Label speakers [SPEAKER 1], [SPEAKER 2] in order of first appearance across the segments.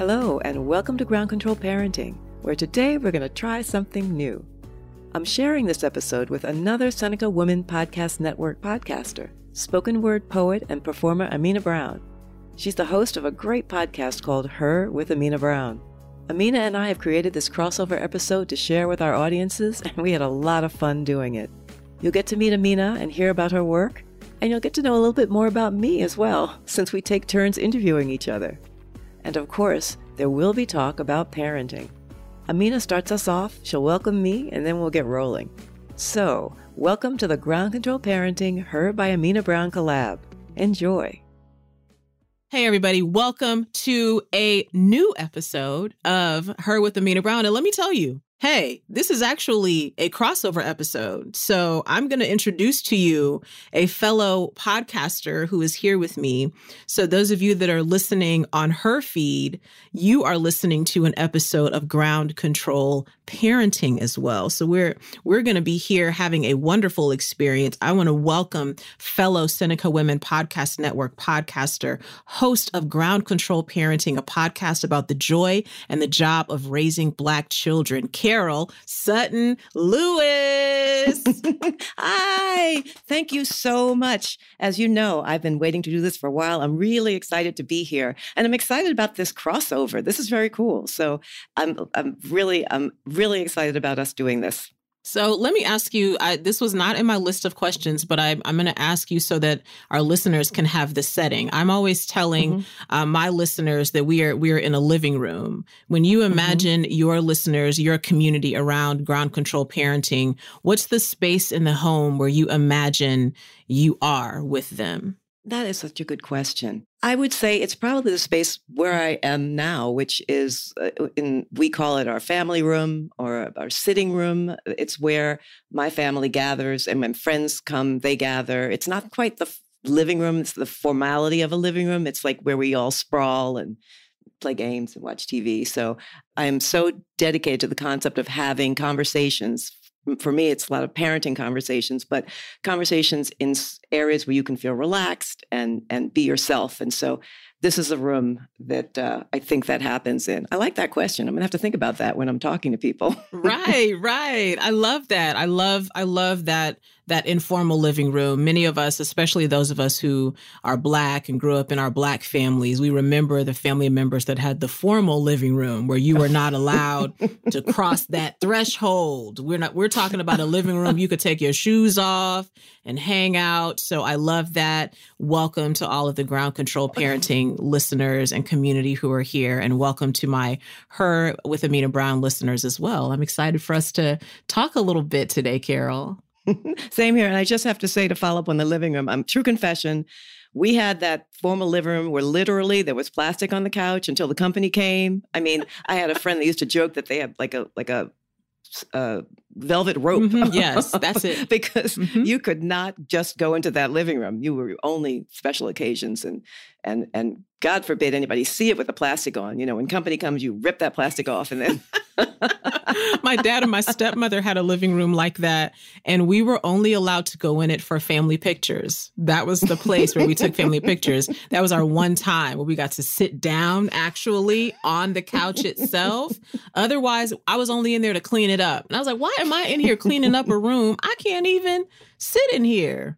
[SPEAKER 1] Hello, and welcome to Ground Control Parenting, where today we're going to try something new. I'm sharing this episode with another Seneca Women Podcast Network podcaster, spoken word poet and performer Amina Brown. She's the host of a great podcast called Her with Amina Brown. Amina and I have created this crossover episode to share with our audiences, and we had a lot of fun doing it. You'll get to meet Amina and hear about her work, and you'll get to know a little bit more about me as well, since we take turns interviewing each other. And of course, there will be talk about parenting. Amina starts us off, she'll welcome me, and then we'll get rolling. So, welcome to the Ground Control Parenting Her by Amina Brown collab. Enjoy.
[SPEAKER 2] Hey, everybody, welcome to a new episode of Her with Amina Brown. And let me tell you, Hey, this is actually a crossover episode. So I'm going to introduce to you a fellow podcaster who is here with me. So those of you that are listening on her feed, you are listening to an episode of Ground Control Parenting as well. So we're we're going to be here having a wonderful experience. I want to welcome fellow Seneca Women Podcast Network podcaster, host of Ground Control Parenting, a podcast about the joy and the job of raising black children. Carol Sutton Lewis.
[SPEAKER 1] Hi, thank you so much. As you know, I've been waiting to do this for a while. I'm really excited to be here, and I'm excited about this crossover. This is very cool. So I'm, I'm really, I'm really excited about us doing this.
[SPEAKER 2] So let me ask you I, this was not in my list of questions, but I, am going to ask you so that our listeners can have the setting. I'm always telling mm-hmm. uh, my listeners that we are we are in a living room. When you mm-hmm. imagine mm-hmm. your listeners, your community around ground control parenting, what's the space in the home where you imagine you are with them?
[SPEAKER 1] That is such a good question. I would say it's probably the space where I am now, which is uh, in we call it our family room or our sitting room. It's where my family gathers and when friends come, they gather. It's not quite the living room, it's the formality of a living room. It's like where we all sprawl and play games and watch TV. So I am so dedicated to the concept of having conversations for me, it's a lot of parenting conversations, but conversations in areas where you can feel relaxed and and be yourself. And so, this is a room that uh, I think that happens in. I like that question. I'm gonna have to think about that when I'm talking to people.
[SPEAKER 2] right, right. I love that. I love I love that that informal living room. Many of us, especially those of us who are Black and grew up in our Black families, we remember the family members that had the formal living room where you were not allowed to cross that threshold. We're not, we're talking about a living room you could take your shoes off and hang out. So I love that. Welcome to all of the ground control parenting listeners and community who are here. And welcome to my Her with Amina Brown listeners as well. I'm excited for us to talk a little bit today, Carol.
[SPEAKER 1] Same here. And I just have to say to follow up on the living room, I'm true confession. We had that formal living room where literally there was plastic on the couch until the company came. I mean, I had a friend that used to joke that they had like a like a uh, velvet rope.
[SPEAKER 2] Mm-hmm, yes, that's it.
[SPEAKER 1] because mm-hmm. you could not just go into that living room. You were only special occasions, and and and God forbid anybody see it with the plastic on. You know, when company comes, you rip that plastic off, and then.
[SPEAKER 2] My dad and my stepmother had a living room like that, and we were only allowed to go in it for family pictures. That was the place where we took family pictures. That was our one time where we got to sit down actually on the couch itself. Otherwise, I was only in there to clean it up. And I was like, why am I in here cleaning up a room? I can't even sit in here.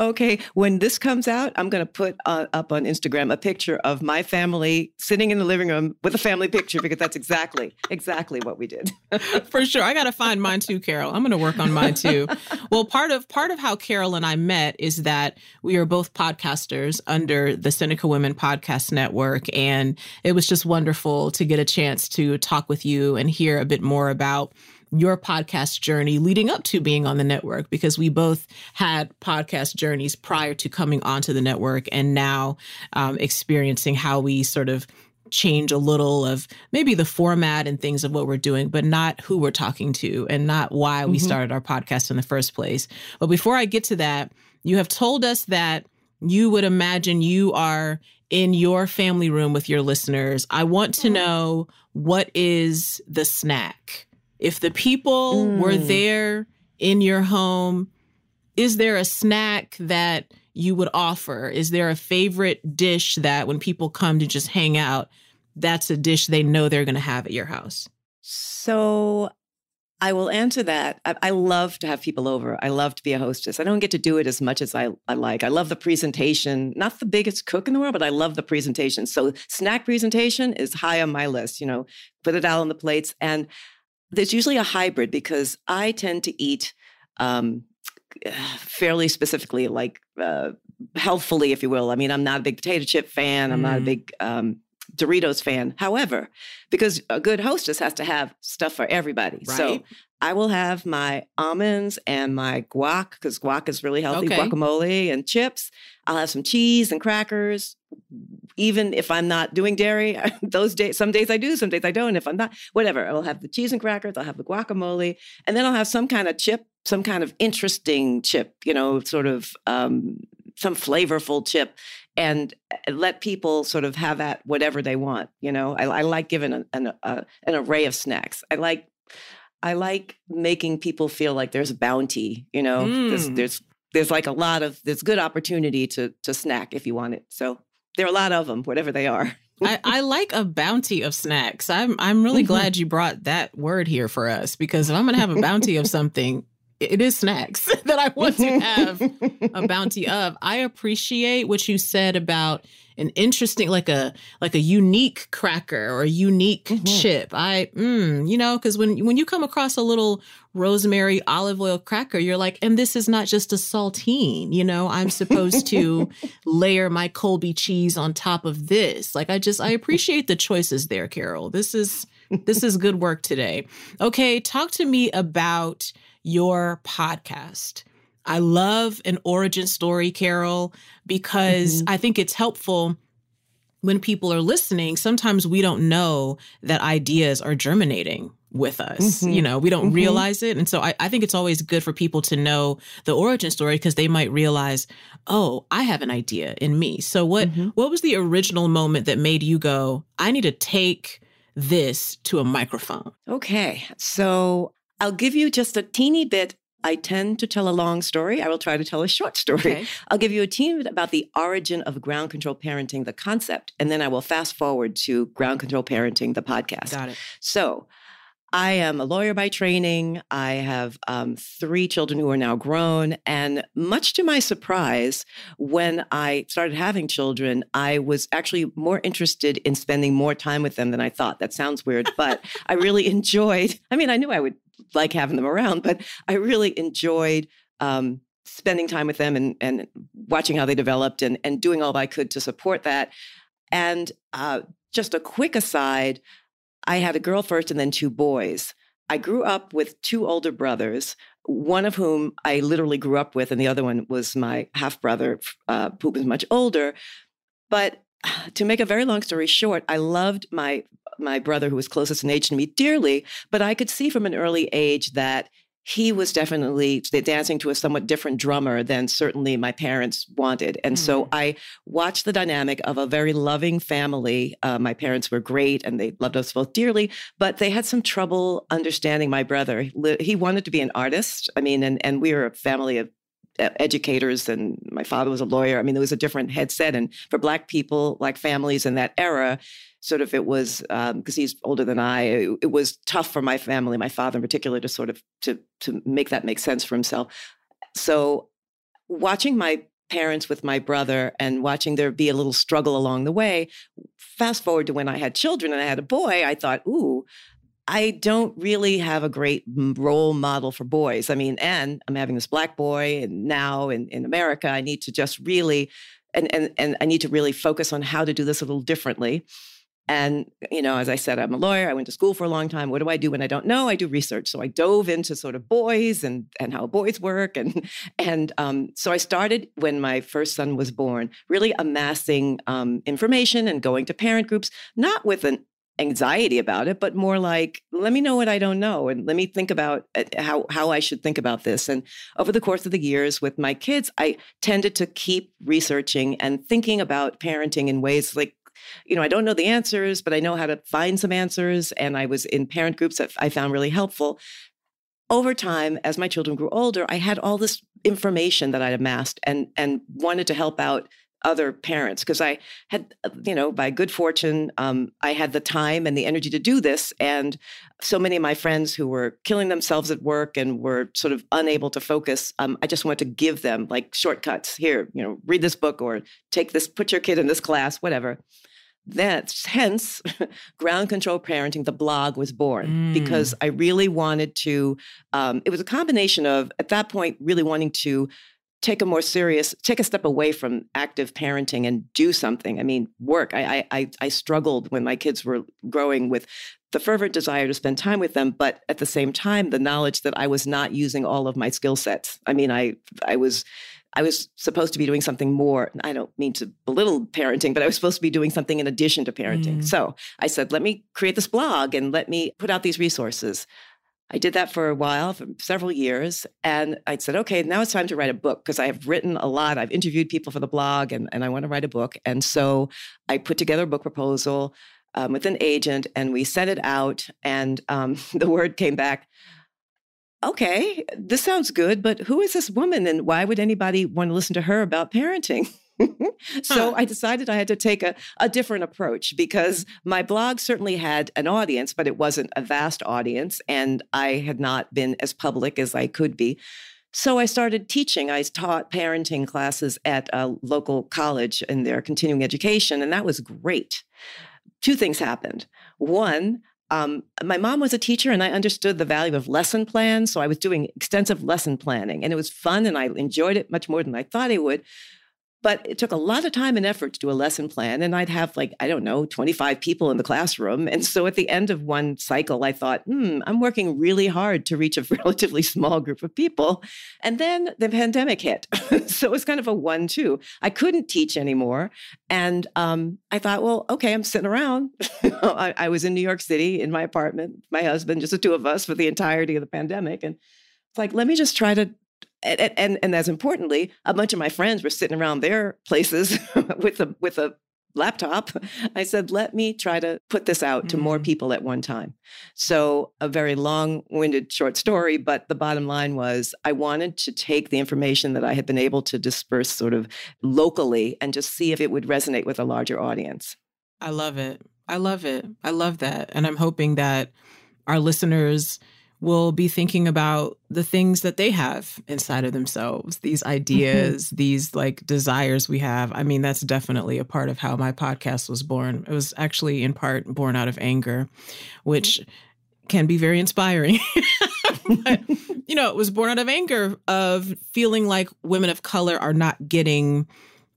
[SPEAKER 1] Okay, when this comes out, I'm going to put uh, up on Instagram a picture of my family sitting in the living room with a family picture because that's exactly exactly what we did.
[SPEAKER 2] For sure. I got to find mine too, Carol. I'm going to work on mine too. well, part of part of how Carol and I met is that we are both podcasters under the Seneca Women Podcast Network and it was just wonderful to get a chance to talk with you and hear a bit more about your podcast journey leading up to being on the network because we both had podcast journeys prior to coming onto the network and now um, experiencing how we sort of change a little of maybe the format and things of what we're doing, but not who we're talking to and not why we mm-hmm. started our podcast in the first place. But before I get to that, you have told us that you would imagine you are in your family room with your listeners. I want to mm-hmm. know what is the snack? If the people mm. were there in your home, is there a snack that you would offer? Is there a favorite dish that when people come to just hang out, that's a dish they know they're going to have at your house?
[SPEAKER 1] So I will answer that. I, I, love to have people over. I love to be a hostess. I don't get to do it as much as I, I like. I love the presentation. Not the biggest cook in the world, but I love the presentation. So snack presentation is high on my list. You know, put it out on the plates, and there's usually a hybrid because I tend to eat um, fairly specifically, like uh, healthfully, if you will. I mean, I'm not a big potato chip fan. I'm mm. not a mm. big um, Doritos fan. However, because a good hostess has to have stuff for everybody. Right. So I will have my almonds and my guac because guac is really healthy, okay. guacamole and chips. I'll have some cheese and crackers. Even if I'm not doing dairy, those days, some days I do, some days I don't. If I'm not, whatever, I'll have the cheese and crackers, I'll have the guacamole, and then I'll have some kind of chip, some kind of interesting chip, you know, sort of um, some flavorful chip and uh, let people sort of have at whatever they want. You know, I, I like giving an, an, a, an array of snacks. I like I like making people feel like there's a bounty. You know, mm. there's, there's there's like a lot of there's good opportunity to to snack if you want it. So there are a lot of them, whatever they are.
[SPEAKER 2] I, I, like a bounty of snacks. I'm I'm really mm-hmm. glad you brought that word here for us because if I'm gonna have a bounty of something, it is snacks that I want to have a bounty of. I appreciate what you said about an interesting, like a like a unique cracker or a unique mm-hmm. chip. I, mm, you know, because when when you come across a little rosemary olive oil cracker, you're like, and this is not just a saltine. You know, I'm supposed to layer my Colby cheese on top of this. Like, I just I appreciate the choices there, Carol. This is this is good work today. Okay, talk to me about your podcast. I love an origin story, Carol, because mm-hmm. I think it's helpful when people are listening. Sometimes we don't know that ideas are germinating with us. Mm-hmm. You know, we don't mm-hmm. realize it. And so I, I, think it's always good for people to know the origin story because they might realize, oh, I have an idea in me. So what mm-hmm. what was the original moment that made you go, I need to take this to a microphone?
[SPEAKER 1] Okay. So I'll give you just a teeny bit. I tend to tell a long story. I will try to tell a short story. Okay. I'll give you a teeny bit about the origin of ground control parenting, the concept, and then I will fast forward to ground control parenting, the podcast.
[SPEAKER 2] Got it.
[SPEAKER 1] So I am a lawyer by training. I have um, three children who are now grown. And much to my surprise, when I started having children, I was actually more interested in spending more time with them than I thought. That sounds weird, but I really enjoyed. I mean, I knew I would like having them around, but I really enjoyed um, spending time with them and, and watching how they developed and, and doing all I could to support that. And uh, just a quick aside I had a girl first and then two boys. I grew up with two older brothers, one of whom I literally grew up with, and the other one was my half brother, uh, who was much older. But to make a very long story short, I loved my my brother who was closest in age to me dearly, but I could see from an early age that he was definitely dancing to a somewhat different drummer than certainly my parents wanted. And mm. so I watched the dynamic of a very loving family. Uh, my parents were great and they loved us both dearly, but they had some trouble understanding my brother. He wanted to be an artist. I mean, and, and we were a family of educators and my father was a lawyer. I mean, there was a different headset. And for Black people, like families in that era, sort of it was because um, he's older than I. It, it, was tough for my family, my father in particular, to sort of to to make that make sense for himself. So watching my parents with my brother and watching there be a little struggle along the way. Fast forward to when I had children and I had a boy, I thought, ooh, I don't really have a great role model for boys. I mean, and I'm having this black boy and now in, in America, I need to just really and, and and I need to really focus on how to do this a little differently. And, you know, as I said, I'm a lawyer. I went to school for a long time. What do I do when I don't know? I do research. So I dove into sort of boys and, and how boys work. And, and um, so I started when my first son was born, really amassing um, information and going to parent groups, not with an anxiety about it, but more like, let me know what I don't know and let me think about uh, how, how I should think about this. And over the course of the years with my kids, I tended to keep researching and thinking about parenting in ways like you know, I don't know the answers, but I know how to find some answers. And I was in parent groups that I found really helpful. Over time, as my children grew older, I had all this information that I'd amassed and, and wanted to help out other parents because I had, uh, you know, by good fortune, um, I had the time and the energy to do this. And so many of my friends who were killing themselves at work and were sort of unable to focus, um, I just wanted to give them like shortcuts. Here, you know, read this book or take this, put your kid in this class, whatever. That's hence ground control parenting the blog was born mm. because i really wanted to um, it was a combination of at that point really wanting to take a more serious take a step away from active parenting and do something. I mean work. I i i struggled when my kids were growing with the fervent desire to spend time with them but at the same time the knowledge that i was not using all of my skill sets. I mean i i was I was supposed to be doing something more. I don't mean to belittle parenting, but I was supposed to be doing something in addition to parenting. Mm. So I said, let me create this blog and let me put out these resources. I did that for a while, for several years. And I said, okay, now it's time to write a book because I have written a lot. I've interviewed people for the blog and, and I want to write a book. And so I put together a book proposal um, with an agent and we sent it out. And um, the word came back okay, this sounds good, but who is this woman and why would anybody want to listen to her about parenting? so huh. I decided I had to take a, a different approach because my blog certainly had an audience, but it wasn't a vast audience. And I had not been as public as I could be. So I started teaching. I taught parenting classes at a local college in their continuing education, and that was great. Two things happened. One, um, my mom was a teacher and I understood the value of lesson plans. So I was doing extensive lesson planning and it was fun and I enjoyed it much more than I thought I would. But it took a lot of time and effort to do a lesson plan. And I'd have like, I don't know, 25 people in the classroom. And so at the end of one cycle, I thought, hmm, I'm working really hard to reach a relatively small group of people. And then the pandemic hit. so it was kind of a one two. I couldn't teach anymore. And um, I thought, well, okay, I'm sitting around. I, I was in New York City in my apartment, my husband, just the two of us for the entirety of the pandemic. And it's like, let me just try to and, and, and as importantly, a bunch of my friends were sitting around their places with a with a laptop. I said, let me try to put this out to mm. more people at one time. So a very long-winded short story, but the bottom line was I wanted to take the information that I had been able to disperse sort of locally and just see if it would resonate with a larger audience.
[SPEAKER 2] I love it. I love it. I love that. And I'm hoping that our listeners will be thinking about the things that they have inside of themselves, these mm-hmm. ideas, mm-hmm. these like desires we have. I mean, that's definitely a part of how my podcast was born. It was actually in part born out of anger, which can be very inspiring. but, you know, it was born out of anger of feeling like women of color are not getting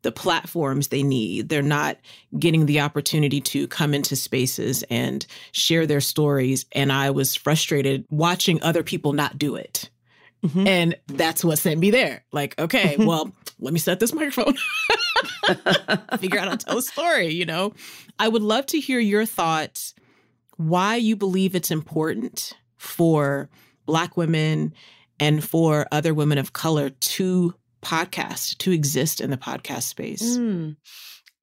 [SPEAKER 2] the platforms they need. They're not getting the opportunity to come into spaces and share their stories. And I was frustrated watching other people not do it. Mm-hmm. And that's what sent me there. Like, okay, mm-hmm. well, let me set this microphone, figure out how to tell a story, you know? I would love to hear your thoughts why you believe it's important for Black women and for other women of color to podcast to exist in the podcast space? Mm,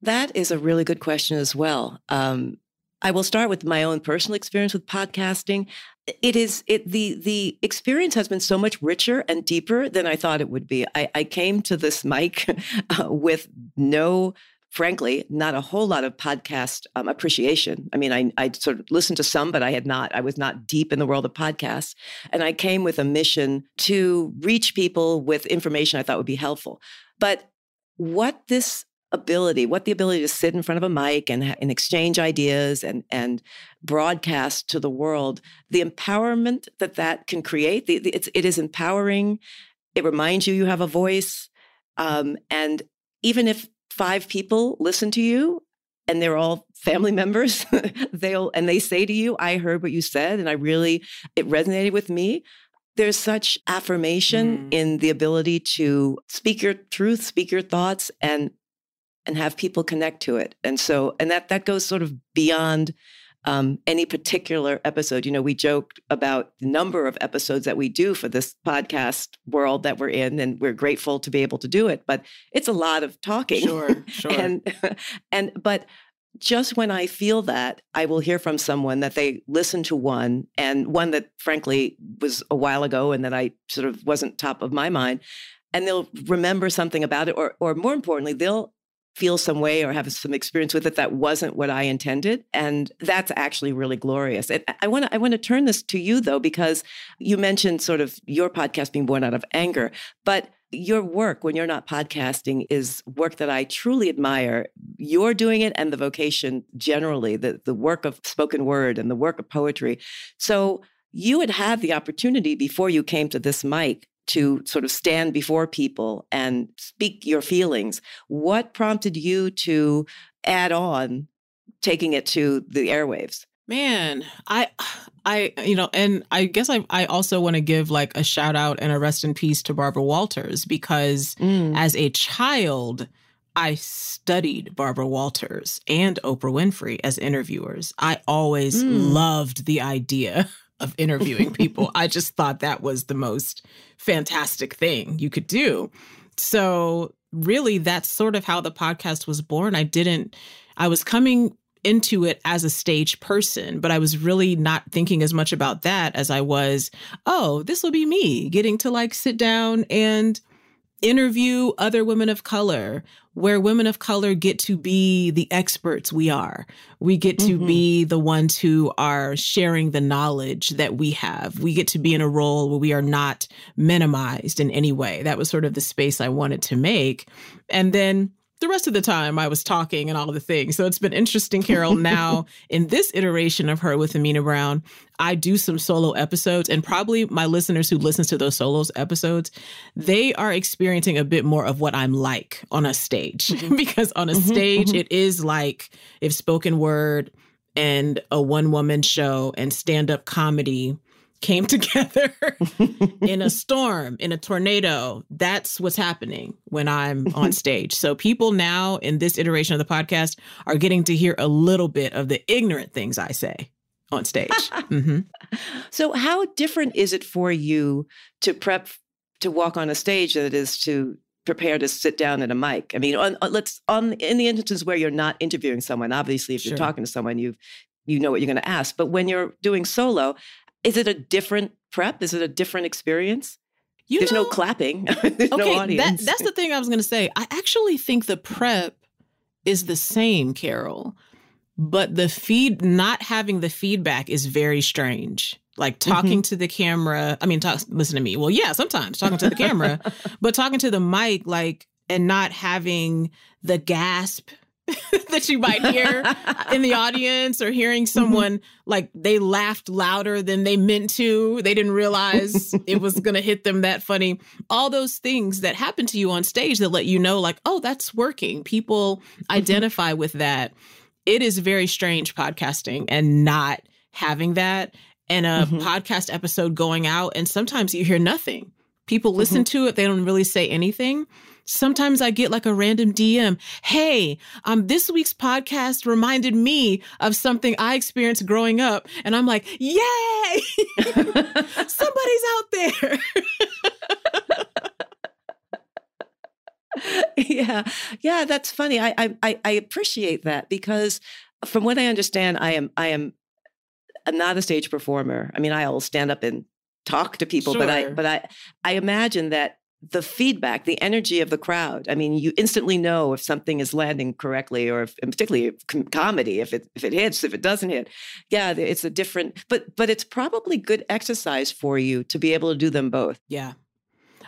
[SPEAKER 1] that is a really good question as well. Um, I will start with my own personal experience with podcasting. It is it the the experience has been so much richer and deeper than I thought it would be. I, I came to this mic uh, with no frankly, not a whole lot of podcast um, appreciation. I mean, I, I sort of listened to some, but I had not, I was not deep in the world of podcasts. And I came with a mission to reach people with information I thought would be helpful. But what this ability, what the ability to sit in front of a mic and, and exchange ideas and, and broadcast to the world, the empowerment that that can create, the, the, it's, it is empowering. It reminds you you have a voice. Um, and even if five people listen to you and they're all family members. They'll and they say to you i heard what you said and i really it resonated with me. There's such affirmation mm. in the ability to speak your truth speak your thoughts and and have people connect to it. And so and that that goes sort of beyond um, any particular episode. You know, we joked about the number of episodes that we do for this podcast world that we're in, and we're grateful to be able to do it. But it's a lot of talking.
[SPEAKER 2] Sure, sure.
[SPEAKER 1] and and but just when I feel that, I will hear from someone that they listened to one and one that frankly was a while ago and that I sort of wasn't top of my mind. And they'll remember something about it, or or more importantly, they'll feel some way or have some experience with it that wasn't what I intended. And that's actually really glorious. I want to I want to turn this to you though, because you mentioned sort of your podcast being born out of anger, but your work when you're not podcasting is work that I truly admire. You're doing it and the vocation generally, the, the work of spoken word and the work of poetry. So you had had the opportunity before you came to this mic to sort of stand before people and speak your feelings. What prompted you to add on taking it to the airwaves?
[SPEAKER 2] Man, I I you know, and I guess I I also want to give like a shout out and a rest in peace to Barbara Walters because mm. as a child I studied Barbara Walters and Oprah Winfrey as interviewers. I always mm. loved the idea of interviewing people. I just thought that was the most fantastic thing you could do. So, really, that's sort of how the podcast was born. I didn't, I was coming into it as a stage person, but I was really not thinking as much about that as I was, oh, this will be me getting to like sit down and interview other women of color where women of color get to be the experts we are. We get to mm-hmm. be the ones who are sharing the knowledge that we have. We get to be in a role where we are not minimized in any way. That was sort of the space I wanted to make. And then the rest of the time I was talking and all the things. So it's been interesting, Carol. Now, in this iteration of her with Amina Brown, I do some solo episodes, and probably my listeners who listen to those solos episodes, they are experiencing a bit more of what I'm like on a stage. Mm-hmm. because on a mm-hmm, stage, mm-hmm. it is like if spoken word and a one woman show and stand up comedy came together in a storm, in a tornado. That's what's happening when I'm on stage. So people now in this iteration of the podcast are getting to hear a little bit of the ignorant things I say on stage. mm-hmm.
[SPEAKER 1] So how different is it for you to prep to walk on a stage than it is to prepare to sit down at a mic. I mean, on, on, let's on in the instances where you're not interviewing someone. Obviously, if you're talking to someone, you you know what you're going to ask. But when you're doing solo, is it a different prep? Is it a different experience? You There's know, no clapping. There's
[SPEAKER 2] okay,
[SPEAKER 1] no audience.
[SPEAKER 2] That, that's the thing I was going to say. I actually think the prep is the same, Carol, but the feed, not having the feedback is very strange. Like talking mm-hmm. to the camera. I mean, talk, listen to me. Well, yeah, sometimes talking to the camera, but talking to the mic, like, and not having the gasp that you might hear in the audience or hearing mm-hmm. someone mm-hmm. like they laughed louder than they meant to. They didn't realize it was going to hit them that funny. All those things that happen to you on stage that let you know, like, oh, that's working. People mm-hmm. identify with that. It is very strange podcasting and not having that and a mm-hmm. podcast episode going out. And sometimes you hear nothing. People listen mm-hmm. to it, they don't really say anything. Sometimes I get like a random DM. Hey, um, this week's podcast reminded me of something I experienced growing up. And I'm like, yay! Somebody's out there.
[SPEAKER 1] yeah. Yeah, that's funny. I, I I appreciate that because from what I understand, I am I am I'm not a stage performer. I mean, I'll stand up and talk to people, sure. but I but I I imagine that the feedback, the energy of the crowd. I mean, you instantly know if something is landing correctly, or if, particularly com- comedy, if it if it hits, if it doesn't hit. Yeah, it's a different, but but it's probably good exercise for you to be able to do them both.
[SPEAKER 2] Yeah,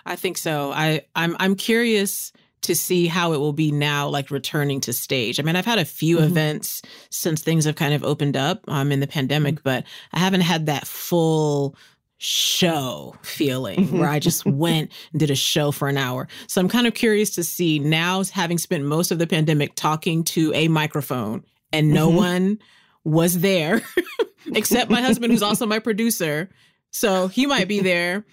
[SPEAKER 2] I think so. I I'm I'm curious to see how it will be now, like returning to stage. I mean, I've had a few mm-hmm. events since things have kind of opened up um, in the pandemic, mm-hmm. but I haven't had that full show feeling where I just went and did a show for an hour. So I'm kind of curious to see now, having spent most of the pandemic talking to a microphone and no mm-hmm. one was there except my husband, who's also my producer. So he might be there.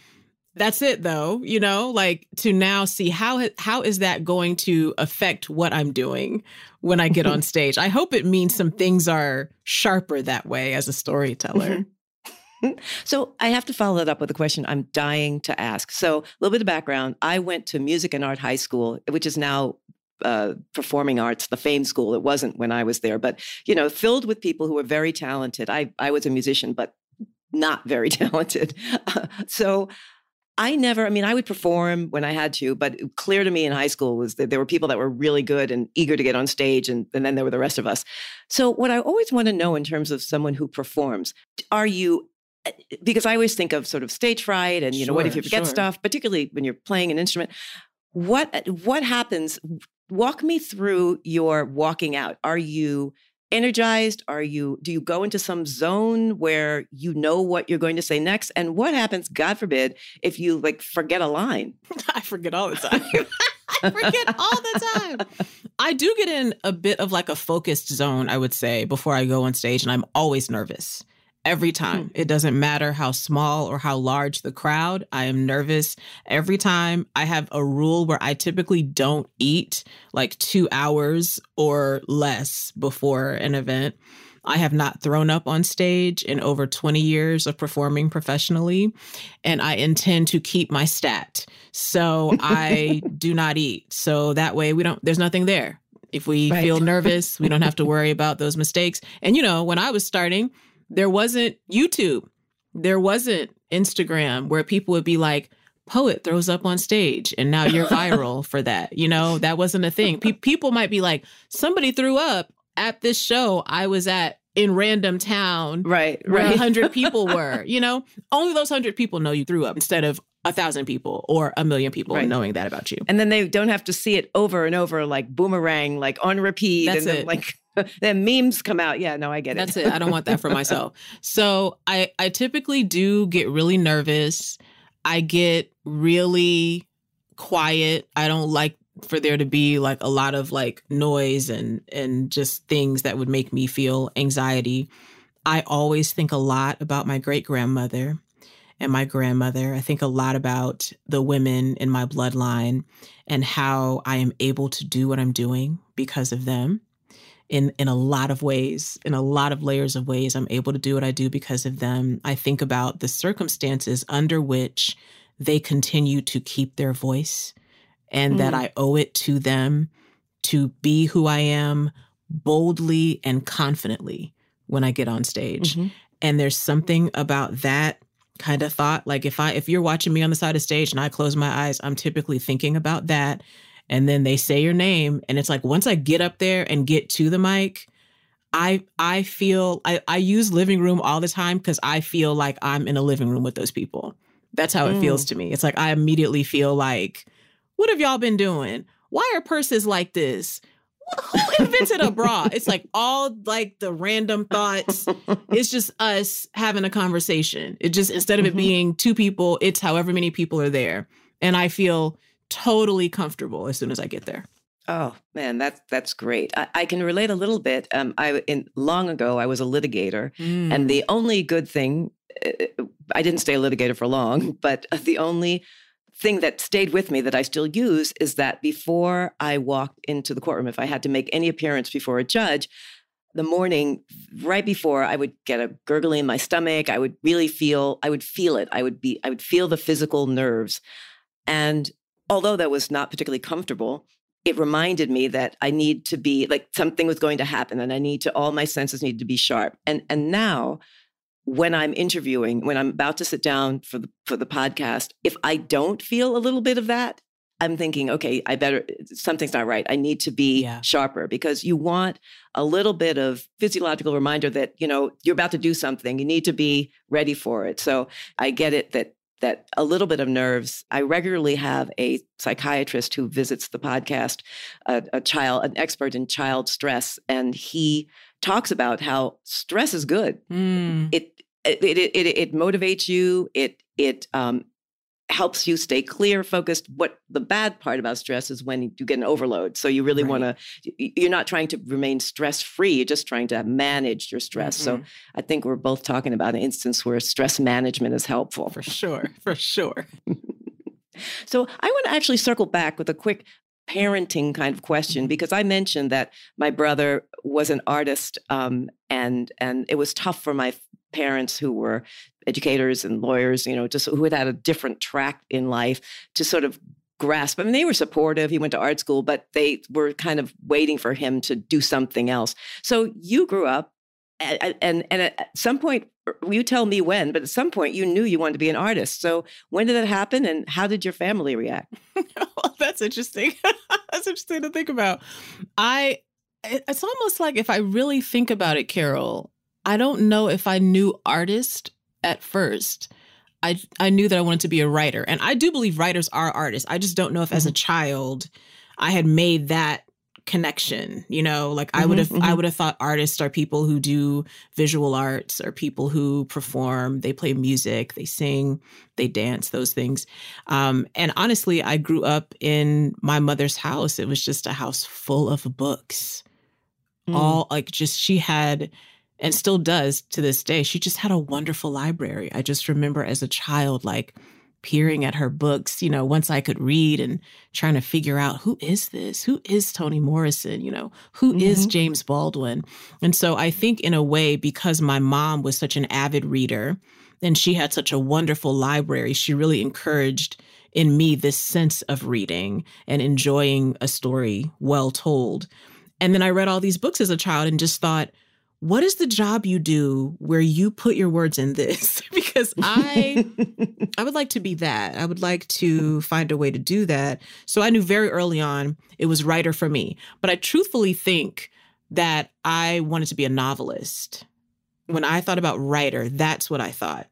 [SPEAKER 2] That's it though, you know, like to now see how how is that going to affect what I'm doing when I get on stage. I hope it means some things are sharper that way as a storyteller. Mm-hmm.
[SPEAKER 1] So I have to follow that up with a question I'm dying to ask. So a little bit of background. I went to Music and Art High School, which is now uh, performing arts, the fame school. It wasn't when I was there, but you know, filled with people who were very talented. I I was a musician, but not very talented. So I never, I mean, I would perform when I had to, but clear to me in high school was that there were people that were really good and eager to get on stage, and, and then there were the rest of us. So, what I always want to know in terms of someone who performs, are you because I always think of sort of stage fright and you know what if you forget sure. stuff, particularly when you're playing an instrument. What uh, what happens? Walk me through your walking out. Are you energized? Are you do you go into some zone where you know what you're going to say next? And what happens, God forbid, if you like forget a line?
[SPEAKER 2] I forget all the time. I forget all the time. I do get in a bit of like a focused zone, I would say, before I go on stage, and I'm always nervous every time. Hmm. It doesn't matter how small or how large the crowd. I am nervous every time. I have a rule where I typically don't eat like two hours or less before an event. I have not thrown up on stage in over 20 years of performing professionally, and I intend to keep my stat. So I do not eat. So that way we don't, there's nothing there. If we right. feel nervous, we don't have to worry about those mistakes. And you know, when I was starting, there wasn't YouTube. There wasn't Instagram where people would be like, poet throws up on stage and now you're viral for that. You know, that wasn't a thing. Pe- people might be like, somebody threw up at this show I was at in random town.
[SPEAKER 1] Right, right.
[SPEAKER 2] 100 people were, you know, only those 100 people know you threw up instead of a thousand people or a million people right. knowing that about you.
[SPEAKER 1] And then they don't have to see it over and over like boomerang, like on repeat.
[SPEAKER 2] That's
[SPEAKER 1] and
[SPEAKER 2] it.
[SPEAKER 1] like then memes come out. Yeah, no, I get
[SPEAKER 2] it. That's it. I don't want that for myself. So I I typically do get really nervous. I get really quiet. I don't like for there to be like a lot of like noise and and just things that would make me feel anxiety. I always think a lot about my great grandmother and my grandmother. I think a lot about the women in my bloodline and how I am able to do what I'm doing because of them in in a lot of ways, in a lot of layers of ways. I'm able to do what I do because of them. I think about the circumstances under which they continue to keep their voice and mm. that I owe it to them to be who I am boldly and confidently when I get on stage. Mm-hmm. And there's something about that kind of thought like if I if you're watching me on the side of stage and I close my eyes, I'm typically thinking about that and then they say your name and it's like once i get up there and get to the mic i i feel i, I use living room all the time because i feel like i'm in a living room with those people. That's how it mm. feels to me. It's like i immediately feel like what have y'all been doing? Why are purses like this who invented a bra it's like all like the random thoughts it's just us having a conversation it just instead of it mm-hmm. being two people it's however many people are there and i feel totally comfortable as soon as I get there.
[SPEAKER 1] Oh man, that's that's great. I, I, can relate a little bit. Um, I in long ago I was a litigator, mm. and the only good thing uh, I didn't stay a litigator for long, but the only thing that stayed with me that I still use is that before I walked into the courtroom, if I had to make any appearance before a judge, the morning right before I would get a gurgling in my stomach. I would really feel I would feel it. I would be I would feel the physical nerves, and although that was not particularly comfortable, it reminded me that I need to be like something was going to happen and I need to all my senses need to be sharp. And and now when I'm interviewing, when I'm about to sit down for the for the podcast, if I don't feel a little bit of that, I'm thinking, okay, I better something's not right. I need to be yeah. sharper because you want a little bit of physiological reminder that, you know, you're about to do something. You need to be ready for it. So I get it that that a little bit of nerves. I regularly have a psychiatrist who visits the podcast, a, a, child, an expert in child stress, and he talks about how stress is good. Mm. It, it, it, it, it motivates you. It, it um, helps you stay clear focused what the bad part about stress is when you get an overload so you really right. want to you're not trying to remain stress free you're just trying to manage your stress mm-hmm. so i think we're both talking about an instance where stress management is helpful
[SPEAKER 2] for sure for sure
[SPEAKER 1] so i want to actually circle back with a quick parenting kind of question mm-hmm. because I mentioned that my brother was an artist um, and and it was tough for my parents who were educators and lawyers, you know, just who had had a different track in life to sort of grasp. I mean, they were supportive. He went to art school, but they were kind of waiting for him to do something else. So you grew up and, and, and at some point, er, you tell me when, but at some point you knew you wanted to be an artist. So when did that happen and how did your family react?
[SPEAKER 2] well, that's interesting. that's interesting to think about. I, it's almost like if I really think about it, Carol, I don't know if I knew artist at first. I I knew that I wanted to be a writer, and I do believe writers are artists. I just don't know if, mm-hmm. as a mm-hmm. child, I had made that connection you know like mm-hmm, i would have mm-hmm. i would have thought artists are people who do visual arts or people who perform they play music they sing they dance those things um, and honestly i grew up in my mother's house it was just a house full of books mm. all like just she had and still does to this day she just had a wonderful library i just remember as a child like peering at her books, you know, once I could read and trying to figure out who is this? Who is Toni Morrison? You know, who mm-hmm. is James Baldwin? And so I think, in a way, because my mom was such an avid reader and she had such a wonderful library, she really encouraged in me this sense of reading and enjoying a story well told. And then I read all these books as a child and just thought, what is the job you do where you put your words in this? Because i i would like to be that. I would like to find a way to do that. So i knew very early on it was writer for me. But i truthfully think that i wanted to be a novelist. When i thought about writer that's what i thought.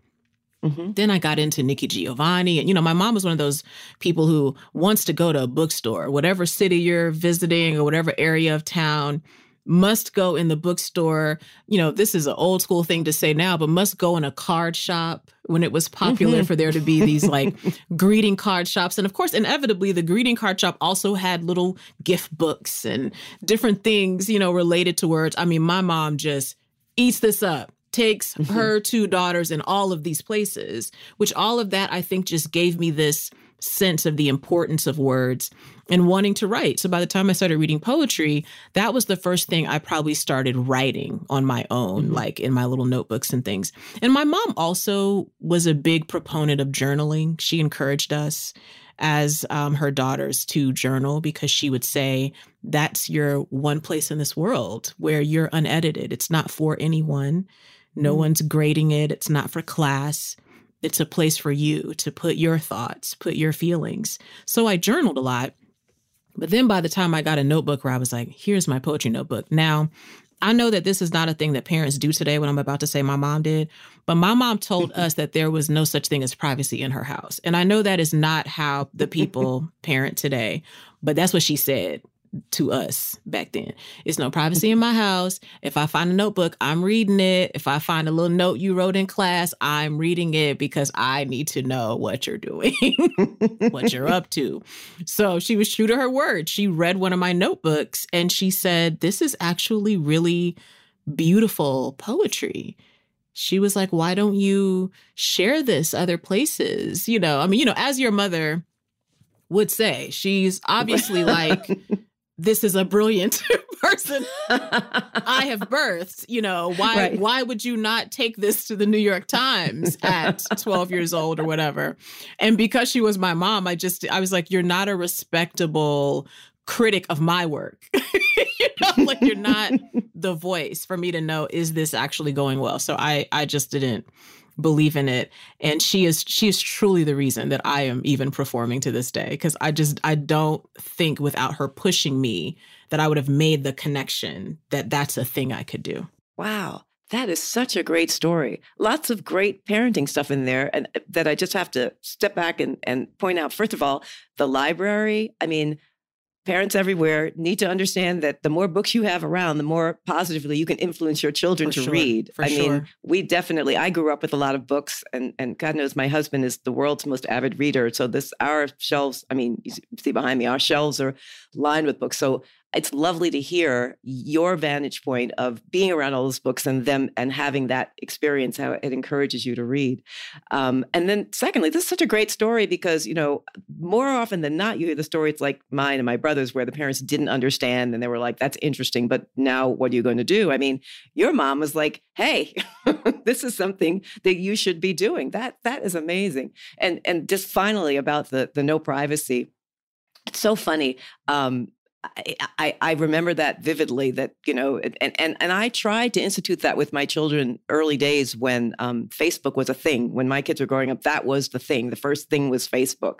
[SPEAKER 2] Mm-hmm. Then I got into Nikki Giovanni. And, you know, my mom was one of those people who wants to go to a bookstore, whatever city you're visiting or whatever area of town, must go in the bookstore. You know, this is an old school thing to say now, but must go in a card shop when it was popular mm-hmm. for there to be these like greeting card shops. And of course, inevitably, the greeting card shop also had little gift books and different things, you know, related to words. I mean, my mom just eats this up takes mm-hmm. her two daughters in all of these places, which all of that I think just gave me this sense of the importance of words and wanting to write. So by the time I started reading poetry, that was the first thing I probably started writing on my own, mm-hmm. like in my little notebooks and things. And my mom also was a big proponent of journaling. She encouraged us as um, her daughters to journal because she would say, That's your one place in this world where you're unedited. It's not for anyone. No mm-hmm. one's grading it. It's not for class. It's a place for you to put your thoughts, put your feelings. So I journaled a lot. But then by the time I got a notebook where I was like, here's my poetry notebook. Now, I know that this is not a thing that parents do today, what I'm about to say my mom did, but my mom told mm-hmm. us that there was no such thing as privacy in her house. And I know that is not how the people parent today, but that's what she said to us back then. It's no privacy in my house. If I find a notebook, I'm reading it. If I find a little note you wrote in class, I'm reading it because I need to know what you're doing, what you're up to. So she was true to her word. She read one of my notebooks and she said, This is actually really beautiful poetry she was like, Why don't you share this other places? You know, I mean, you know, as your mother would say, she's obviously like, this is a brilliant person I have birthed. You know, why right. why would you not take this to the New York Times at 12 years old or whatever? And because she was my mom, I just I was like, you're not a respectable critic of my work. you know, like you're not the voice for me to know is this actually going well. So I I just didn't believe in it and she is she is truly the reason that I am even performing to this day because I just I don't think without her pushing me that I would have made the connection that that's a thing I could do.
[SPEAKER 1] Wow. That is such a great story. Lots of great parenting stuff in there and uh, that I just have to step back and, and point out. First of all, the library. I mean, parents everywhere need to understand that the more books you have around, the more positively you can influence your children
[SPEAKER 2] for
[SPEAKER 1] to
[SPEAKER 2] sure,
[SPEAKER 1] read.
[SPEAKER 2] I
[SPEAKER 1] sure. mean, we definitely I grew up with a lot of books and and God knows my husband is the world's most avid reader. So this our shelves, I mean, you see behind me, our shelves are lined with books. So it's lovely to hear your vantage point of being around all those books and them and having that experience how it encourages you to read. Um, and then secondly this is such a great story because you know more often than not you hear the stories like mine and my brothers where the parents didn't understand and they were like that's interesting but now what are you going to do? I mean your mom was like hey this is something that you should be doing. That that is amazing. And and just finally about the the no privacy it's so funny um, I, I remember that vividly that you know and, and and i tried to institute that with my children early days when um, facebook was a thing. When my kids were growing up that was the thing. The first thing was facebook.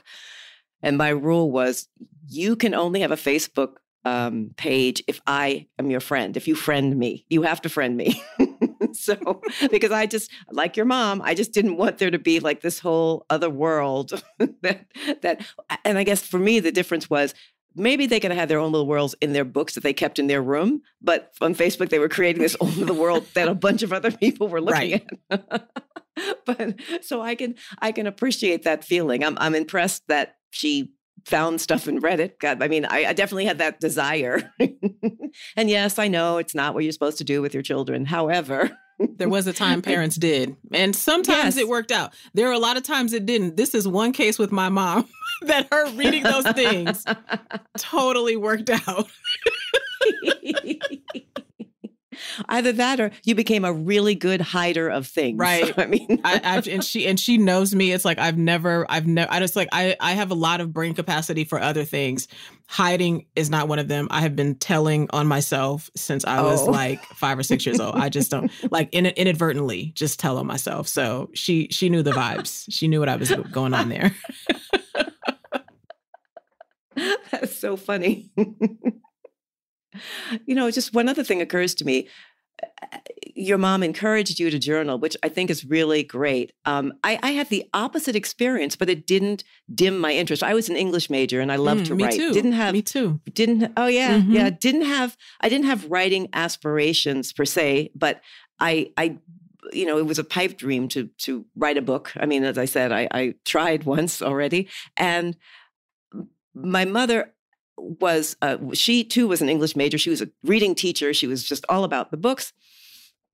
[SPEAKER 1] And my rule was you can only have a facebook um, page if i am your friend if you friend me. You have to friend me. So because i just like your mom i just didn't want there to be like this whole other world that that and i guess for me the difference was maybe they could have had their own little worlds in their books that they kept in their room, but on Facebook they were creating this own the world that a bunch of other people were looking right. at. but so I can I can appreciate that feeling. I'm I'm impressed that she found stuff and read it. God, I mean, I, I definitely had that desire. and yes, I know it's not what you're supposed to do with your children. However,
[SPEAKER 2] there was a time parents did. And sometimes yes. it worked out. There are a lot of times it didn't. This is one case with my mom that her reading those things totally worked out.
[SPEAKER 1] Either that or you became a really good hider of things.
[SPEAKER 2] Right. I mean, I, I've, and she and she knows me. It's like I've never, I've never. I just like I I have a lot of brain capacity for other things. Hiding is not one of them. I have been telling on myself since I was oh. like five or six years old. I just don't like in, inadvertently just tell on myself. So she she knew the vibes. She knew what I was going on there.
[SPEAKER 1] That's so funny you know, just one other thing occurs to me. Your mom encouraged you to journal, which I think is really great. Um, I, I, had the opposite experience, but it didn't dim my interest. I was an English major, and I loved mm, to write.
[SPEAKER 2] Too.
[SPEAKER 1] Didn't have
[SPEAKER 2] me too.
[SPEAKER 1] Didn't oh yeah mm-hmm. yeah didn't have I didn't have writing aspirations per se, but I I you know it was a pipe dream to to write a book. I mean, as I said, I, I tried once already, and my mother was uh, she too was an English major. She was a reading teacher. She was just all about the books,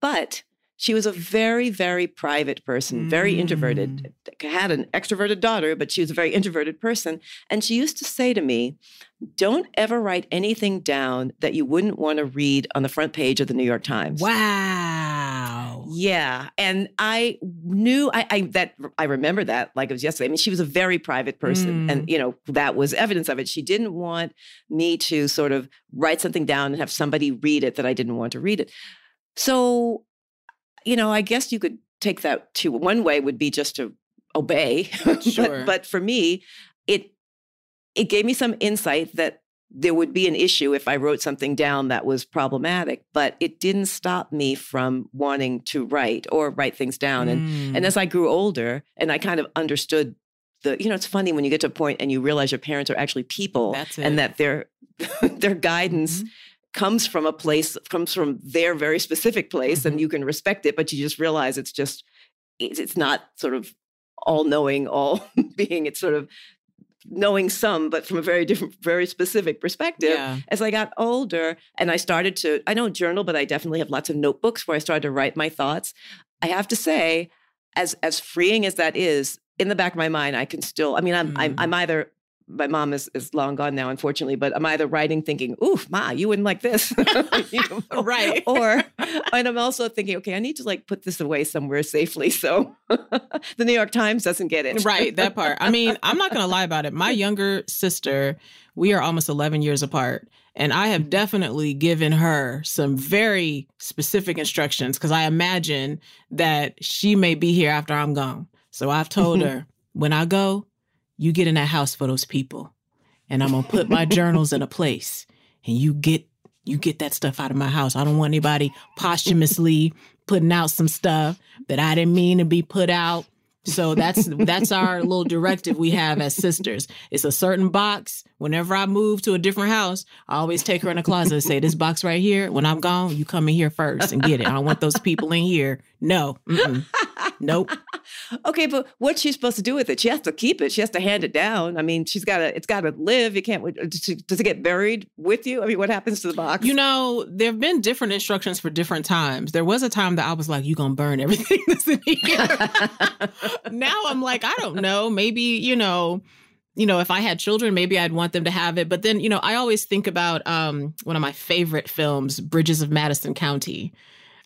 [SPEAKER 1] but she was a very very private person, very mm. introverted. Had an extroverted daughter, but she was a very introverted person. And she used to say to me, "Don't ever write anything down that you wouldn't want to read on the front page of the New York Times."
[SPEAKER 2] Wow.
[SPEAKER 1] Yeah. And I knew I, I, that I remember that like it was yesterday. I mean, she was a very private person. Mm. And, you know, that was evidence of it. She didn't want me to sort of write something down and have somebody read it that I didn't want to read it. So, you know, I guess you could take that to one way would be just to obey.
[SPEAKER 2] Sure.
[SPEAKER 1] but, but for me, it it gave me some insight that there would be an issue if I wrote something down that was problematic, but it didn't stop me from wanting to write or write things down. And and mm. as I grew older and I kind of understood the, you know, it's funny when you get to a point and you realize your parents are actually people and that their their guidance mm-hmm. Comes from a place, comes from their very specific place, mm-hmm. and you can respect it, but you just realize it's just it's, it's not sort of all knowing, all being. It's sort of knowing some, but from a very different, very specific perspective.
[SPEAKER 2] Yeah.
[SPEAKER 1] As I got older and I started to, I don't journal, but I definitely have lots of notebooks where I started to write my thoughts. I have to say, as as freeing as that is, in the back of my mind, I can still, I mean, I'm, mm. I'm, I'm either my mom is, is long gone now, unfortunately, but I'm either writing thinking, oof, ma, you wouldn't like this.
[SPEAKER 2] right.
[SPEAKER 1] Or, and I'm also thinking, okay, I need to like put this away somewhere safely. So the New York Times doesn't get it.
[SPEAKER 2] right. That part. I mean, I'm not going to lie about it. My younger sister, we are almost 11 years apart. And I have mm-hmm. definitely given her some very specific instructions because I imagine that she may be here after I'm gone. So I've told her when I go, you get in that house for those people and I'm gonna put my journals in a place and you get you get that stuff out of my house. I don't want anybody posthumously putting out some stuff that I didn't mean to be put out. So that's that's our little directive we have as sisters. It's a certain box. Whenever I move to a different house, I always take her in a closet and say, "This box right here. When I'm gone, you come in here first and get it. I don't want those people in here. No, nope."
[SPEAKER 1] okay, but what's she supposed to do with it? She has to keep it. She has to hand it down. I mean, she's got to. It's got to live. You can't. Does it get buried with you? I mean, what happens to the box?
[SPEAKER 2] You know, there have been different instructions for different times. There was a time that I was like, "You gonna burn everything that's in here." now I'm like, I don't know. Maybe you know you know, if I had children, maybe I'd want them to have it. But then, you know, I always think about um, one of my favorite films, Bridges of Madison County,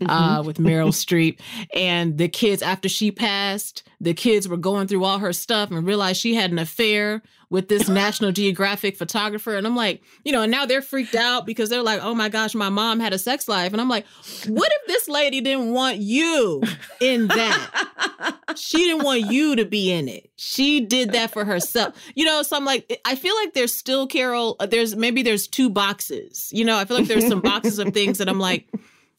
[SPEAKER 2] mm-hmm. uh, with Meryl Streep. And the kids, after she passed, the kids were going through all her stuff and realized she had an affair with this National Geographic photographer. And I'm like, you know, and now they're freaked out because they're like, oh my gosh, my mom had a sex life. And I'm like, what if this lady didn't want you in that? she didn't want you to be in it. She did that for herself. You know, so I'm like, I feel like there's still, Carol, there's maybe there's two boxes. You know, I feel like there's some boxes of things that I'm like,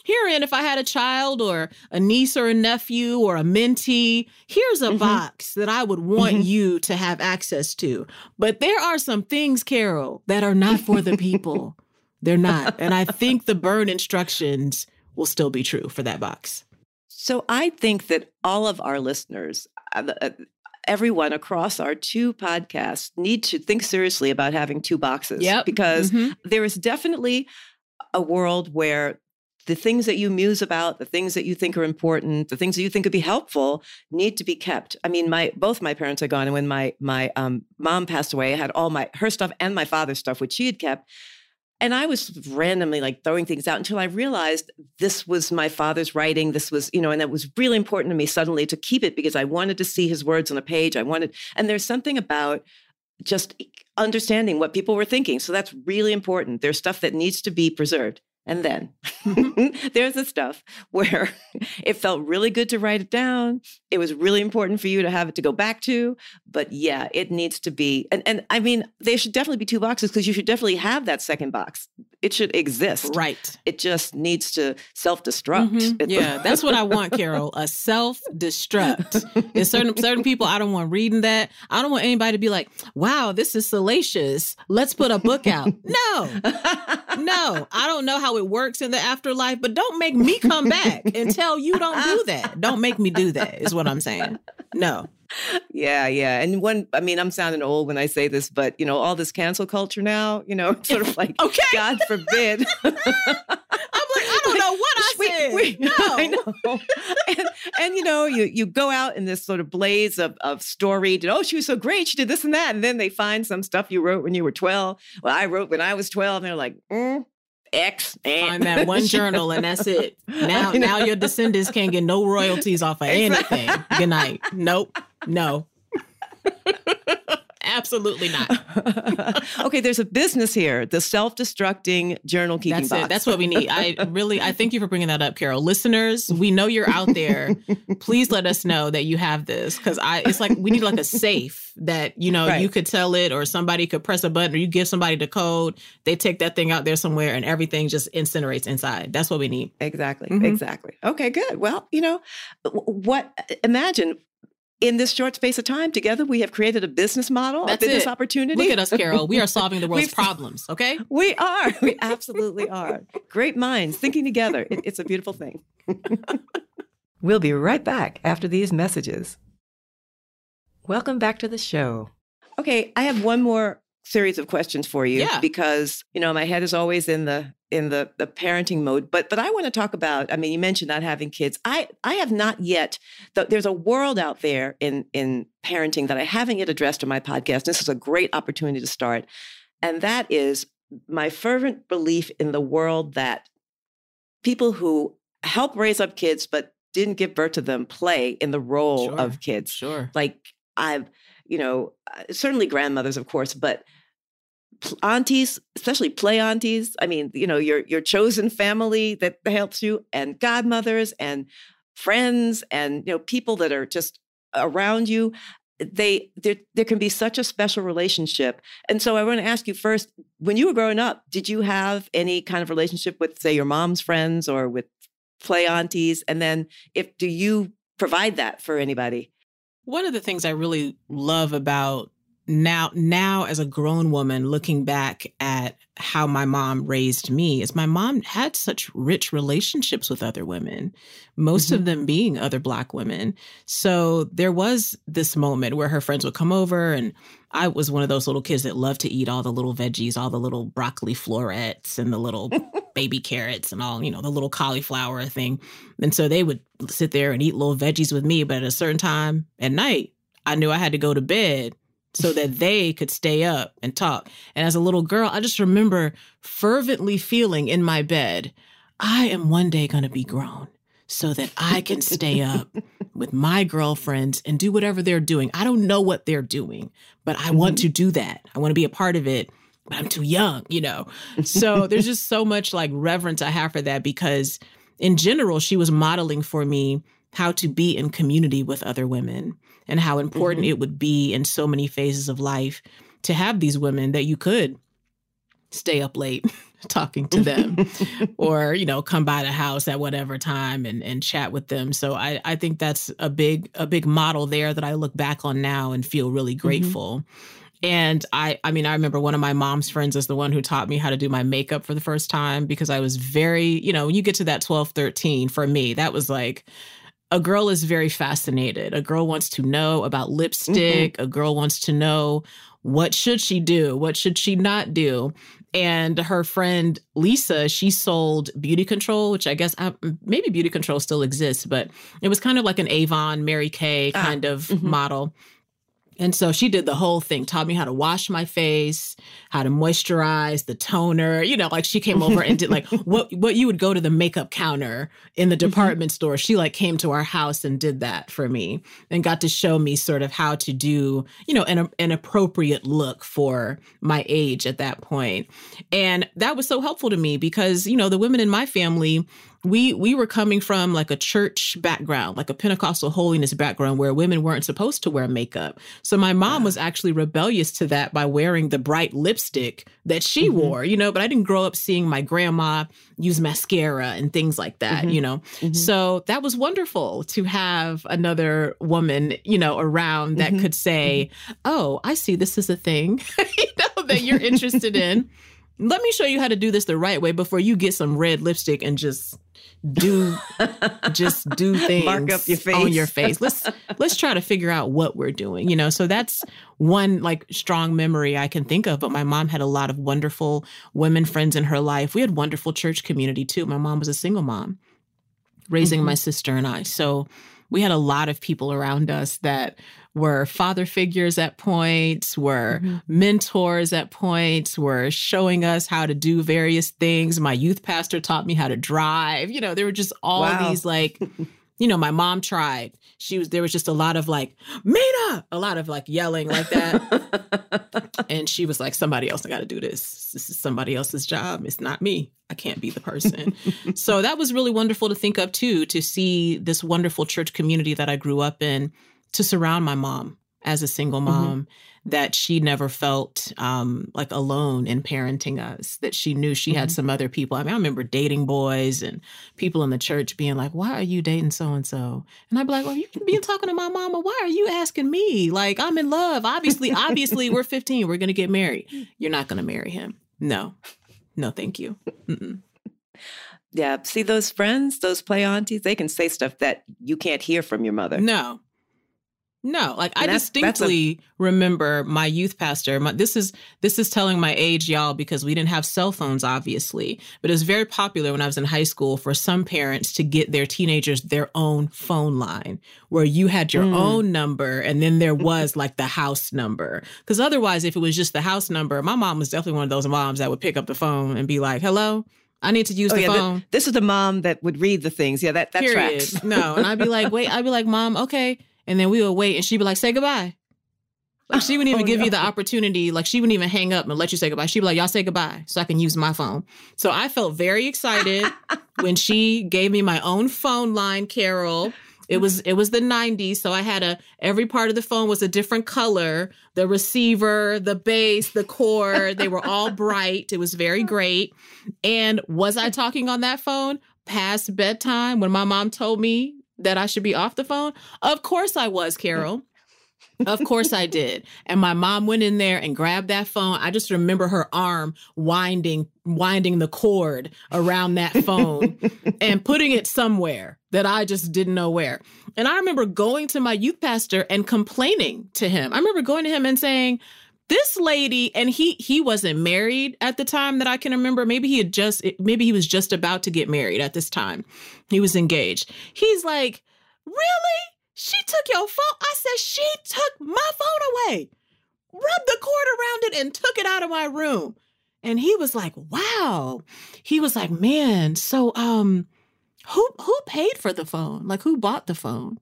[SPEAKER 2] herein, if I had a child or a niece or a nephew or a mentee, here's a mm-hmm. box that I would want mm-hmm. you to have access to. But there are some things, Carol, that are not for the people. They're not. And I think the burn instructions will still be true for that box.
[SPEAKER 1] So I think that all of our listeners, uh, uh, everyone across our two podcasts, need to think seriously about having two boxes.
[SPEAKER 2] Yep.
[SPEAKER 1] Because mm-hmm. there is definitely a world where the things that you muse about, the things that you think are important, the things that you think could be helpful need to be kept. I mean, my both my parents are gone, and when my my um, mom passed away, I had all my her stuff and my father's stuff, which she had kept. And I was randomly like throwing things out until I realized this was my father's writing. This was, you know, and that was really important to me suddenly to keep it because I wanted to see his words on a page. I wanted, and there's something about just understanding what people were thinking. So that's really important. There's stuff that needs to be preserved. And then there's the stuff where it felt really good to write it down. It was really important for you to have it to go back to. But yeah, it needs to be. And, and I mean, there should definitely be two boxes because you should definitely have that second box. It should exist.
[SPEAKER 2] Right.
[SPEAKER 1] It just needs to self destruct.
[SPEAKER 2] Mm-hmm. Yeah, that's what I want, Carol. A self destruct. There's certain certain people I don't want reading that. I don't want anybody to be like, "Wow, this is salacious. Let's put a book out." No, no, I don't know how it works in the afterlife, but don't make me come back and tell you don't do that. Don't make me do that, is what I'm saying. No.
[SPEAKER 1] Yeah, yeah. And one, I mean, I'm sounding old when I say this, but you know, all this cancel culture now, you know, sort of like,
[SPEAKER 2] okay.
[SPEAKER 1] God forbid.
[SPEAKER 2] I'm like, I don't know what I said. We, we, no. I know.
[SPEAKER 1] and, and, you know, you you go out in this sort of blaze of of story. Did oh, she was so great. She did this and that. And then they find some stuff you wrote when you were 12. Well, I wrote when I was 12. And they're like, mm, X
[SPEAKER 2] and find that one journal and that's it. Now now your descendants can't get no royalties off of anything. Good night. Nope. No. Absolutely not.
[SPEAKER 1] okay, there's a business here. The self-destructing journal keeping
[SPEAKER 2] That's
[SPEAKER 1] box.
[SPEAKER 2] it. That's what we need. I really, I thank you for bringing that up, Carol. Listeners, we know you're out there. Please let us know that you have this because I. It's like we need like a safe that you know right. you could tell it, or somebody could press a button, or you give somebody the code. They take that thing out there somewhere, and everything just incinerates inside. That's what we need.
[SPEAKER 1] Exactly. Mm-hmm. Exactly. Okay. Good. Well, you know, what? Imagine in this short space of time together, we have created a business model, That's a business it. opportunity.
[SPEAKER 2] Look at us, Carol. We are solving the world's problems, okay?
[SPEAKER 1] We are. We absolutely are. Great minds thinking together. It, it's a beautiful thing. we'll be right back after these messages. Welcome back to the show. Okay, I have one more series of questions for you
[SPEAKER 2] yeah.
[SPEAKER 1] because you know my head is always in the in the the parenting mode but but I want to talk about I mean you mentioned not having kids. I I have not yet there's a world out there in in parenting that I haven't yet addressed in my podcast. This is a great opportunity to start and that is my fervent belief in the world that people who help raise up kids but didn't give birth to them play in the role
[SPEAKER 2] sure.
[SPEAKER 1] of kids.
[SPEAKER 2] sure.
[SPEAKER 1] Like I've you know uh, certainly grandmothers of course but aunties, especially play aunties. I mean, you know, your your chosen family that helps you, and godmothers and friends, and you know, people that are just around you. They there there can be such a special relationship. And so I want to ask you first, when you were growing up, did you have any kind of relationship with, say, your mom's friends or with play aunties? And then if do you provide that for anybody?
[SPEAKER 2] One of the things I really love about now now as a grown woman looking back at how my mom raised me is my mom had such rich relationships with other women most mm-hmm. of them being other black women. So there was this moment where her friends would come over and i was one of those little kids that loved to eat all the little veggies all the little broccoli florets and the little baby carrots and all you know the little cauliflower thing. And so they would sit there and eat little veggies with me but at a certain time at night i knew i had to go to bed so that they could stay up and talk. And as a little girl, I just remember fervently feeling in my bed, I am one day going to be grown so that I can stay up with my girlfriends and do whatever they're doing. I don't know what they're doing, but I mm-hmm. want to do that. I want to be a part of it, but I'm too young, you know? So there's just so much like reverence I have for that because in general, she was modeling for me how to be in community with other women and how important mm-hmm. it would be in so many phases of life to have these women that you could stay up late talking to them or you know come by the house at whatever time and and chat with them so i i think that's a big a big model there that i look back on now and feel really mm-hmm. grateful mm-hmm. and i i mean i remember one of my mom's friends is the one who taught me how to do my makeup for the first time because i was very you know when you get to that 12 13 for me that was like a girl is very fascinated. A girl wants to know about lipstick. Mm-hmm. A girl wants to know what should she do? What should she not do? And her friend Lisa, she sold BeautiControl, which I guess uh, maybe BeautiControl still exists, but it was kind of like an Avon, Mary Kay ah, kind ah, of mm-hmm. model. And so she did the whole thing, taught me how to wash my face, how to moisturize, the toner, you know, like she came over and did like what what you would go to the makeup counter in the mm-hmm. department mm-hmm. store. She like came to our house and did that for me and got to show me sort of how to do, you know, an an appropriate look for my age at that point. And that was so helpful to me because, you know, the women in my family we we were coming from like a church background, like a Pentecostal holiness background where women weren't supposed to wear makeup. So my mom was actually rebellious to that by wearing the bright lipstick that she mm-hmm. wore, you know, but I didn't grow up seeing my grandma use mascara and things like that, mm-hmm. you know. Mm-hmm. So that was wonderful to have another woman, you know, around that mm-hmm. could say, mm-hmm. "Oh, I see this is a thing." you know that you're interested in. Let me show you how to do this the right way before you get some red lipstick and just do just do things
[SPEAKER 1] Mark up your face.
[SPEAKER 2] on your face. Let's let's try to figure out what we're doing. You know, so that's one like strong memory I can think of. But my mom had a lot of wonderful women friends in her life. We had wonderful church community too. My mom was a single mom, raising mm-hmm. my sister and I. So we had a lot of people around us that were father figures at points, were mm-hmm. mentors at points, were showing us how to do various things. My youth pastor taught me how to drive. You know, there were just all wow. these like, you know, my mom tried. She was there was just a lot of like, Mina, a lot of like yelling like that. and she was like, somebody else I got to do this. This is somebody else's job. It's not me. I can't be the person. so that was really wonderful to think of too, to see this wonderful church community that I grew up in to surround my mom as a single mm-hmm. mom mm-hmm. that she never felt um, like alone in parenting us that she knew she mm-hmm. had some other people. I mean i remember dating boys and people in the church being like why are you dating so and so and i'd be like well you can be talking to my mama. Why are you asking me? Like i'm in love. Obviously obviously we're 15 we're gonna get married. You're not gonna marry him. No. No thank you. Mm-mm.
[SPEAKER 1] yeah see those friends those play aunties they can say stuff that you can't hear from your mother.
[SPEAKER 2] No no, like and I that's, distinctly that's a- remember my youth pastor. My, this is this is telling my age, y'all, because we didn't have cell phones, obviously. But it was very popular when I was in high school for some parents to get their teenagers their own phone line, where you had your mm. own number, and then there was like the house number. Because otherwise, if it was just the house number, my mom was definitely one of those moms that would pick up the phone and be like, "Hello." I need to use oh, the
[SPEAKER 1] yeah,
[SPEAKER 2] phone.
[SPEAKER 1] this is the mom that would read the things. Yeah, that that Period. tracks.
[SPEAKER 2] no, and I'd be like, wait, I'd be like, mom, okay, and then we would wait and she'd be like, say goodbye. Like she wouldn't even oh, give no. you the opportunity. Like she wouldn't even hang up and let you say goodbye. She'd be like, y'all say goodbye so I can use my phone. So I felt very excited when she gave me my own phone line, Carol. It was it was the 90s, so I had a every part of the phone was a different color. The receiver, the base, the core, they were all bright. It was very great. And was I talking on that phone past bedtime when my mom told me that I should be off the phone? Of course I was, Carol. of course I did. And my mom went in there and grabbed that phone. I just remember her arm winding winding the cord around that phone and putting it somewhere that I just didn't know where. And I remember going to my youth pastor and complaining to him. I remember going to him and saying, this lady and he he wasn't married at the time that I can remember. Maybe he had just maybe he was just about to get married at this time. He was engaged. He's like, "Really? She took your phone?" I said, "She took my phone away. Rubbed the cord around it and took it out of my room." And he was like, wow. He was like, man, so um, who who paid for the phone? Like who bought the phone?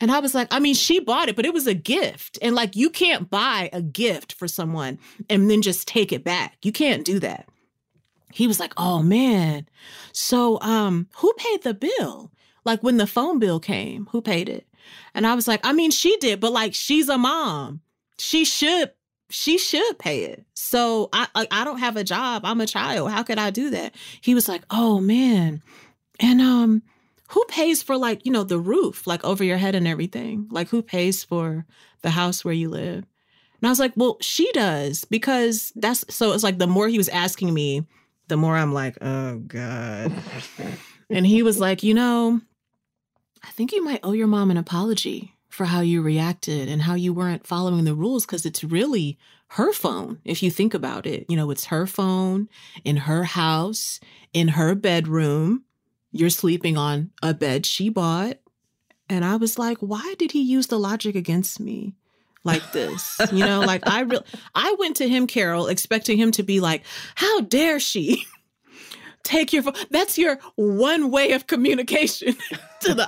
[SPEAKER 2] And I was like, I mean, she bought it, but it was a gift. And like you can't buy a gift for someone and then just take it back. You can't do that. He was like, "Oh man. So um who paid the bill? Like when the phone bill came, who paid it?" And I was like, "I mean, she did, but like she's a mom. She should she should pay it. So I I don't have a job. I'm a child. How could I do that? He was like, "Oh man." And um who pays for like, you know, the roof like over your head and everything? Like who pays for the house where you live? And I was like, "Well, she does because that's so it's like the more he was asking me, the more I'm like, "Oh god." and he was like, "You know, I think you might owe your mom an apology for how you reacted and how you weren't following the rules because it's really her phone if you think about it you know it's her phone in her house in her bedroom you're sleeping on a bed she bought and i was like why did he use the logic against me like this you know like i re- i went to him carol expecting him to be like how dare she take your phone. That's your one way of communication to the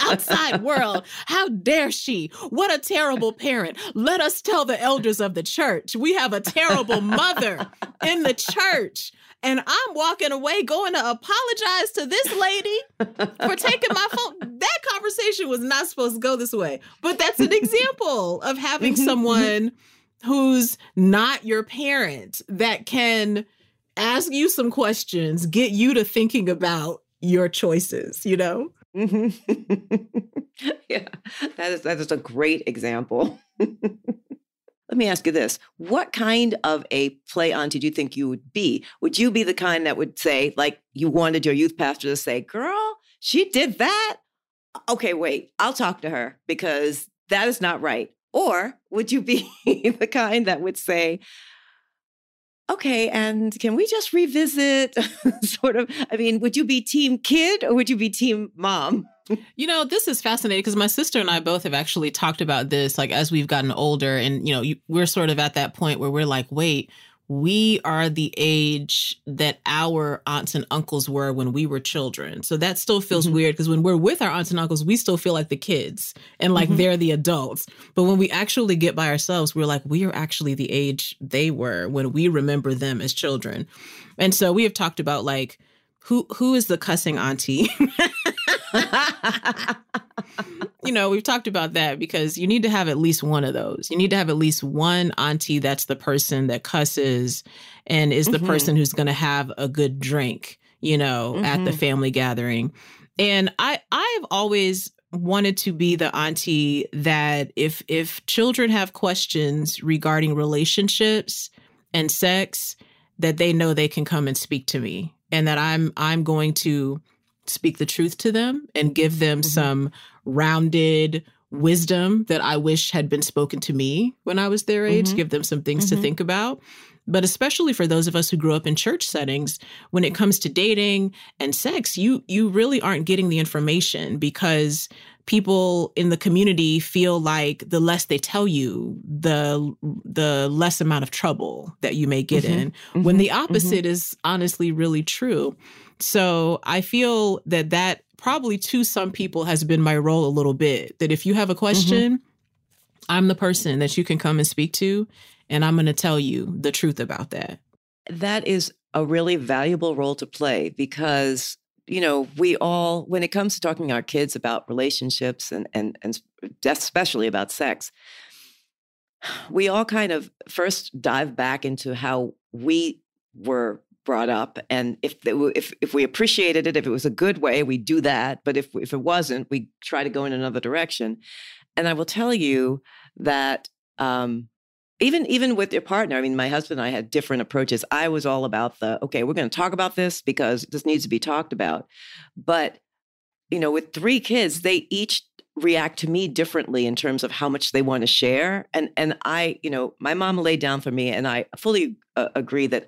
[SPEAKER 2] outside world. How dare she? What a terrible parent. Let us tell the elders of the church. We have a terrible mother in the church. And I'm walking away going to apologize to this lady for taking my phone. That conversation was not supposed to go this way. But that's an example of having mm-hmm, mm-hmm. someone who's not your parent that can ask you some questions, get you to thinking about your choices, you know?
[SPEAKER 1] yeah, that is that is a great example. Let me ask you this. What kind of a play on do you think you would be? Would you be the kind that would say, like you wanted your youth pastor to say, girl, she did that? Okay, wait, I'll talk to her because that is not right. Or would you be the kind that would say, okay, and can we just revisit sort of? I mean, would you be team kid or would you be team mom?
[SPEAKER 2] You know, this is fascinating because my sister and I both have actually talked about this, like as we've gotten older, and you know, we're sort of at that point where we're like, wait, we are the age that our aunts and uncles were when we were children. So that still feels mm-hmm. weird because when we're with our aunts and uncles, we still feel like the kids and like mm-hmm. they're the adults. But when we actually get by ourselves, we're like, we are actually the age they were when we remember them as children. And so we have talked about like, who who is the cussing auntie? you know, we've talked about that because you need to have at least one of those. You need to have at least one auntie that's the person that cusses and is the mm-hmm. person who's going to have a good drink, you know, mm-hmm. at the mm-hmm. family gathering. And I I've always wanted to be the auntie that if if children have questions regarding relationships and sex that they know they can come and speak to me and that I'm I'm going to speak the truth to them and give them mm-hmm. some rounded wisdom that I wish had been spoken to me when I was their age, mm-hmm. give them some things mm-hmm. to think about. But especially for those of us who grew up in church settings, when it comes to dating and sex, you you really aren't getting the information because people in the community feel like the less they tell you, the the less amount of trouble that you may get mm-hmm. in. When the mm-hmm. opposite mm-hmm. is honestly really true. So I feel that that probably to some people has been my role a little bit. That if you have a question, mm-hmm. I'm the person that you can come and speak to, and I'm going to tell you the truth about that.
[SPEAKER 1] That is a really valuable role to play because you know we all when it comes to talking to our kids about relationships and and and especially about sex we all kind of first dive back into how we were brought up and if if if we appreciated it if it was a good way we do that but if if it wasn't we try to go in another direction. And i will tell you that um, even even with your partner i mean my husband and i had different approaches. I was all about the okay we're going to talk about this because this needs to be talked about. But you know with three kids they each react to me differently in terms of how much they want to share. And and i you know my mom laid down for me and i fully uh, agree that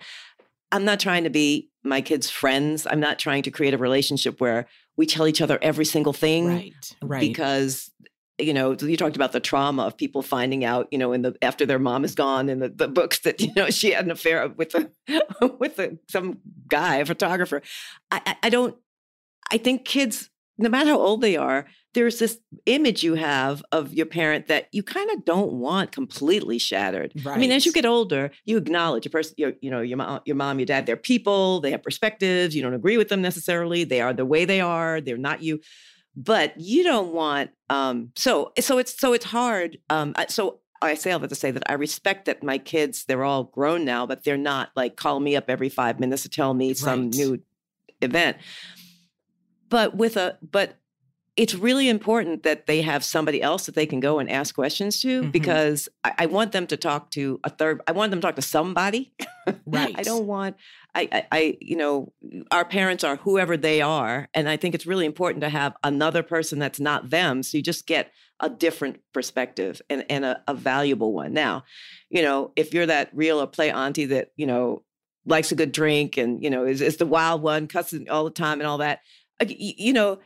[SPEAKER 1] I'm not trying to be my kids' friends. I'm not trying to create a relationship where we tell each other every single thing.
[SPEAKER 2] Right. Right.
[SPEAKER 1] Because you know, you talked about the trauma of people finding out, you know, in the after their mom is gone in the, the books that you know she had an affair with a with a, some guy, a photographer. I, I don't. I think kids, no matter how old they are, there's this image you have of your parent that you kind of don't want completely shattered. Right. I mean, as you get older, you acknowledge your person, your, you know, your mom, your mom, your dad, they're people, they have perspectives. You don't agree with them necessarily. They are the way they are. They're not you, but you don't want. Um, so, so it's so it's hard. Um, so I say all that to say that I respect that my kids, they're all grown now, but they're not like calling me up every five minutes to tell me right. some new event. But with a, but it's really important that they have somebody else that they can go and ask questions to mm-hmm. because I, I, want them to talk to a third i want them to talk to somebody. Right. i don't want I, I, I you know our parents are whoever they are and i think it's really important to have another person that's not them so you just get a different perspective and, and a, a valuable one. Now you know if you're that real or play auntie that you know likes a good drink and you know is, is the wild one cussing all the time and all that you know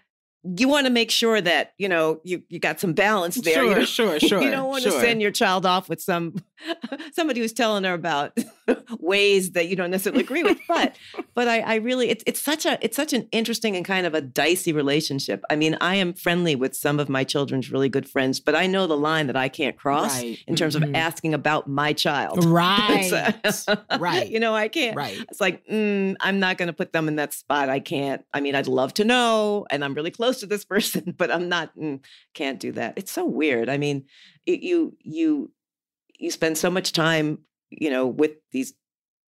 [SPEAKER 1] you want to make sure that you know you you got some balance there.
[SPEAKER 2] Sure,
[SPEAKER 1] you know?
[SPEAKER 2] sure, sure.
[SPEAKER 1] you don't want
[SPEAKER 2] sure.
[SPEAKER 1] to send your child off with some somebody who's telling her about ways that you don't necessarily agree with. But but I, I really it's it's such a it's such an interesting and kind of a dicey relationship. I mean, I am friendly with some of my children's really good friends, but I know the line that I can't cross right. in terms mm-hmm. of asking about my child.
[SPEAKER 2] Right, right.
[SPEAKER 1] You know, I can't.
[SPEAKER 2] Right.
[SPEAKER 1] It's like mm, I'm not going to put them in that spot. I can't. I mean, I'd love to know, and I'm really close to this person, but I'm not. Mm, can't do that. It's so weird. I mean, it, you you you spend so much time, you know, with these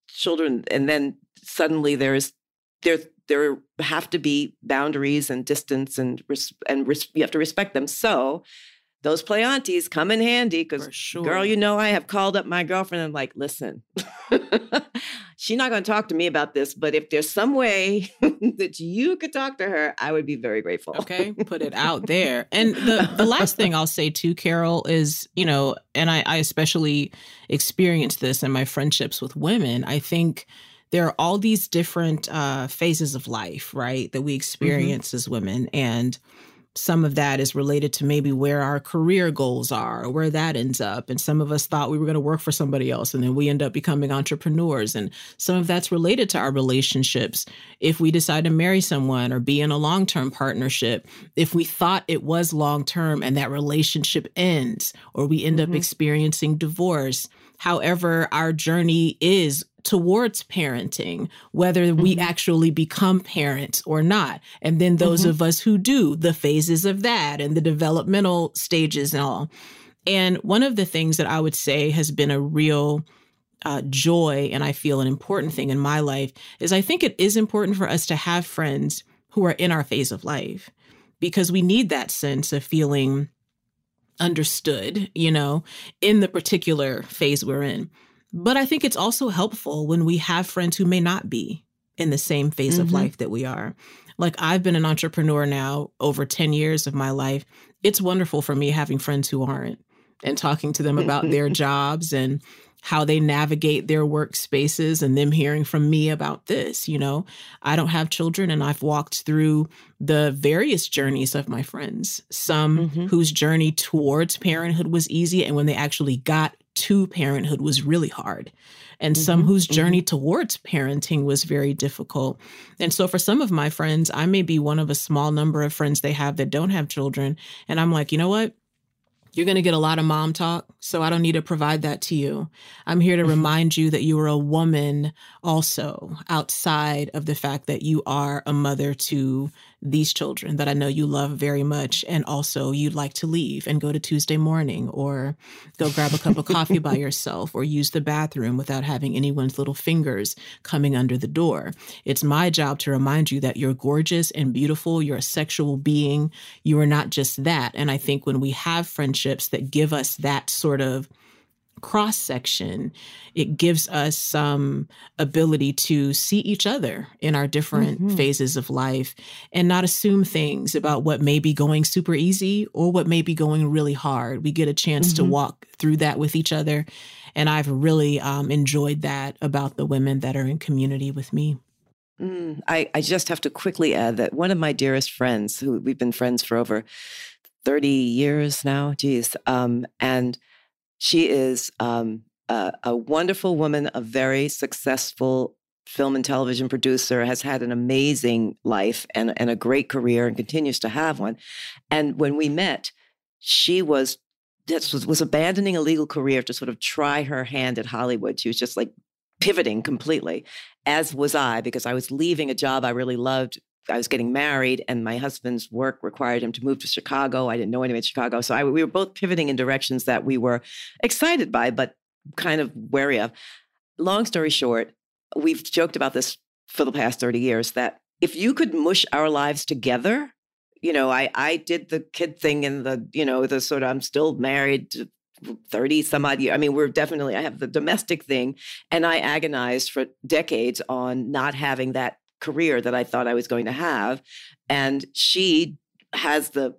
[SPEAKER 1] children, and then suddenly there's there there have to be boundaries and distance and and res- you have to respect them. So those play aunties come in handy because sure. girl, you know, I have called up my girlfriend and I'm like, listen, she's not going to talk to me about this, but if there's some way that you could talk to her, I would be very grateful.
[SPEAKER 2] okay, put it out there. And the the last thing I'll say too, Carol, is you know, and I, I especially experienced this in my friendships with women. I think there are all these different uh, phases of life, right, that we mm-hmm. experience mm-hmm. as women, and some of that is related to maybe where our career goals are or where that ends up. And some of us thought we were going to work for somebody else and then we end up becoming entrepreneurs. And some of that's related to our relationships. If we decide to marry someone or be in a long term partnership, if we thought it was long term and that relationship ends or we end mm-hmm. up experiencing divorce, however, our journey is towards parenting, whether mm-hmm. we actually become parents or not. And then those mm-hmm. of us who do, the phases of that and the developmental stages and all. And one of the things that I would say has been a real uh, joy and I feel an important thing in my life is I think it is important for us to have friends who are in our phase of life because we need that sense of feeling understood, you know, in the particular phase we're in. But I think it's also helpful when we have friends who may not be in the same phase mm-hmm. of life that we are. Like I've been an entrepreneur now over 10 years of my life. It's wonderful for me having friends who aren't and talking to them about their jobs and how they navigate their workspaces and them hearing from me about this. You know, I don't have children and I've walked through the various journeys of my friends, some mm-hmm. whose journey towards parenthood was easy. And when they actually got to parenthood was really hard and mm-hmm, some whose journey mm-hmm. towards parenting was very difficult. And so for some of my friends, I may be one of a small number of friends they have that don't have children. And I'm like, you know what? You're going to get a lot of mom talk, so I don't need to provide that to you. I'm here to mm-hmm. remind you that you are a woman also outside of the fact that you are a mother to these children that I know you love very much, and also you'd like to leave and go to Tuesday morning or go grab a cup of coffee by yourself or use the bathroom without having anyone's little fingers coming under the door. It's my job to remind you that you're gorgeous and beautiful. You're a sexual being. You are not just that. And I think when we have friendships that give us that sort of cross section, it gives us some ability to see each other in our different mm-hmm. phases of life and not assume things about what may be going super easy or what may be going really hard. We get a chance mm-hmm. to walk through that with each other. And I've really um, enjoyed that about the women that are in community with me.
[SPEAKER 1] Mm, I, I just have to quickly add that one of my dearest friends, who we've been friends for over 30 years now. Geez. Um, and she is um, a, a wonderful woman, a very successful film and television producer, has had an amazing life and, and a great career and continues to have one. And when we met, she was was, was abandoning a legal career to sort of try her hand at Hollywood. She was just like pivoting completely, as was I, because I was leaving a job I really loved. I was getting married, and my husband's work required him to move to Chicago. I didn't know anyone in Chicago. So I, we were both pivoting in directions that we were excited by, but kind of wary of. Long story short, we've joked about this for the past 30 years that if you could mush our lives together, you know, I I did the kid thing and the, you know, the sort of I'm still married 30 some odd years. I mean, we're definitely I have the domestic thing and I agonized for decades on not having that career that I thought I was going to have. And she has the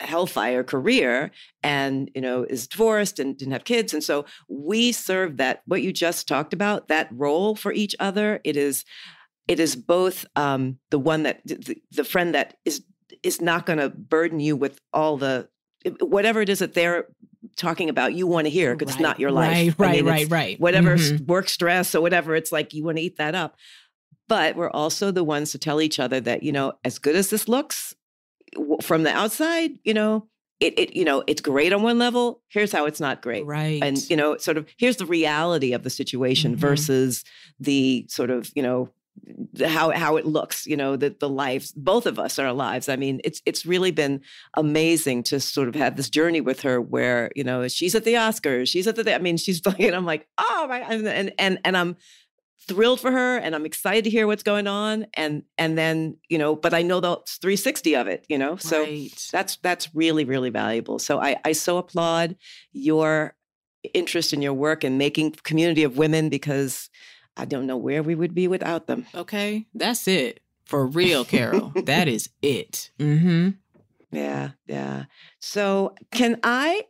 [SPEAKER 1] hellfire career and you know is divorced and didn't have kids and so we serve that what you just talked about that role for each other it is it is both um, the one that the, the friend that is is not going to burden you with all the whatever it is that they're talking about you want to hear because right, it's not your life
[SPEAKER 2] right right I mean, right right
[SPEAKER 1] whatever mm-hmm. work stress or whatever it's like you want to eat that up but we're also the ones to tell each other that you know as good as this looks from the outside you know it, it you know it's great on one level here's how it's not great.
[SPEAKER 2] Right.
[SPEAKER 1] and you know sort of here's the reality of the situation mm-hmm. versus the sort of you know how how it looks you know that the lives both of us our lives. I mean it's it's really been amazing to sort of have this journey with her where you know she's at the oscars she's at the i mean she's like and i'm like oh my and and and i'm thrilled for her and i'm excited to hear what's going on and and then you know but i know the 360 of it you know so right. that's that's really really valuable so i i so applaud your interest in your work and making community of women because I don't know where we would be without them.
[SPEAKER 2] Okay, that's it. For real, Carol. that is it. Mm-hmm.
[SPEAKER 1] Yeah, yeah. So, can I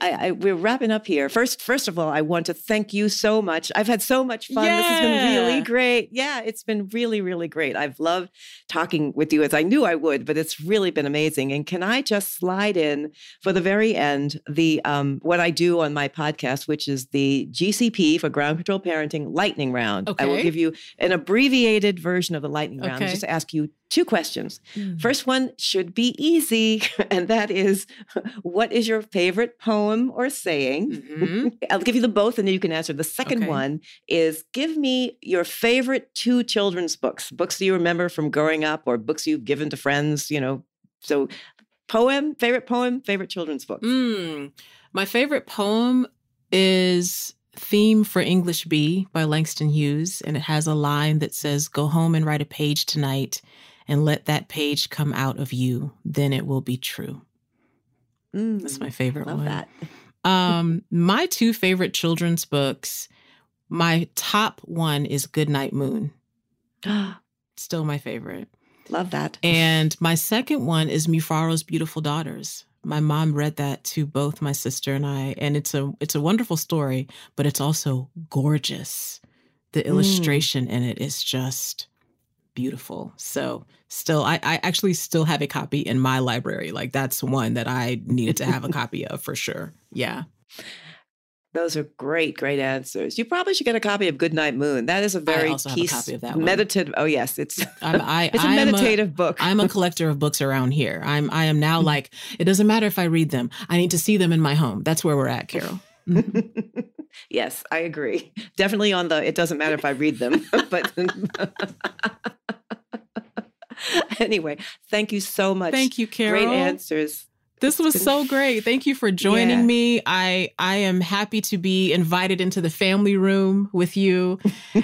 [SPEAKER 1] I, I, we're wrapping up here. First, first of all, I want to thank you so much. I've had so much fun. Yeah. This has been really great. Yeah, it's been really, really great. I've loved talking with you as I knew I would, but it's really been amazing. And can I just slide in for the very end the um, what I do on my podcast, which is the GCP for Ground Control Parenting Lightning Round. Okay. I will give you an abbreviated version of the Lightning Round. Okay. Just ask you two questions. Mm. First one should be easy, and that is what is your favorite poem or saying? Mm-hmm. I'll give you the both, and then you can answer. The second okay. one is give me your favorite two children's books, books that you remember from growing up or books you've given to friends, you know. So, poem, favorite poem, favorite children's book.
[SPEAKER 2] Mm. My favorite poem is Theme for English B by Langston Hughes, and it has a line that says, Go home and write a page tonight and let that page come out of you, then it will be true. Mm, That's my favorite
[SPEAKER 1] love
[SPEAKER 2] one.
[SPEAKER 1] that.
[SPEAKER 2] um, my two favorite children's books, my top one is Goodnight Moon. Still my favorite.
[SPEAKER 1] Love that.
[SPEAKER 2] And my second one is Mufaro's Beautiful Daughters. My mom read that to both my sister and I, and it's a it's a wonderful story, but it's also gorgeous. The mm. illustration mm. in it is just beautiful. So still I, I actually still have a copy in my library. Like that's one that I needed to have a copy of for sure. Yeah.
[SPEAKER 1] Those are great, great answers. You probably should get a copy of Goodnight Moon. That is a very peace, a meditative. Oh yes, it's I'm, I, it's a meditative
[SPEAKER 2] a,
[SPEAKER 1] book.
[SPEAKER 2] I'm a collector of books around here. I'm I am now like it doesn't matter if I read them. I need to see them in my home. That's where we're at, Carol. Mm-hmm.
[SPEAKER 1] Yes, I agree. Definitely on the. It doesn't matter if I read them, but. anyway, thank you so much.
[SPEAKER 2] Thank you, Carol.
[SPEAKER 1] Great answers.
[SPEAKER 2] This was so great. Thank you for joining yeah. me. I I am happy to be invited into the family room with you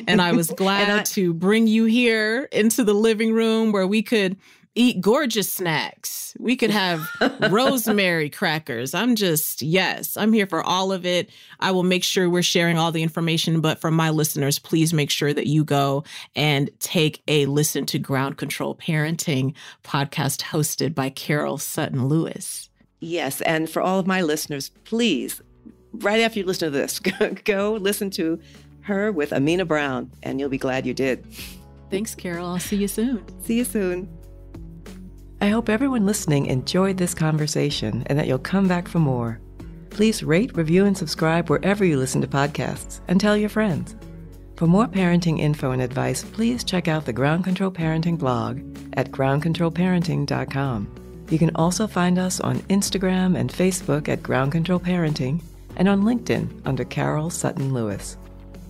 [SPEAKER 2] and I was glad I, to bring you here into the living room where we could eat gorgeous snacks. We could have rosemary crackers. I'm just, yes, I'm here for all of it. I will make sure we're sharing all the information. But for my listeners, please make sure that you go and take a listen to Ground Control Parenting podcast hosted by Carol Sutton Lewis.
[SPEAKER 1] Yes. And for all of my listeners, please, right after you listen to this, go listen to her with Amina Brown, and you'll be glad you did.
[SPEAKER 2] Thanks, Carol. I'll see you soon.
[SPEAKER 1] See you soon. I hope everyone listening enjoyed this conversation and that you'll come back for more. Please rate, review, and subscribe wherever you listen to podcasts and tell your friends. For more parenting info and advice, please check out the Ground Control Parenting blog at groundcontrolparenting.com. You can also find us on Instagram and Facebook at Ground Control Parenting and on LinkedIn under Carol Sutton Lewis.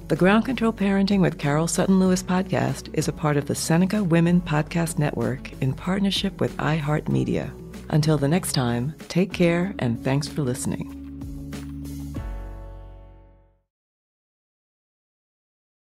[SPEAKER 1] The Ground Control Parenting with Carol Sutton Lewis podcast is a part of the Seneca Women Podcast Network in partnership with iHeartMedia. Until the next time, take care and thanks for listening.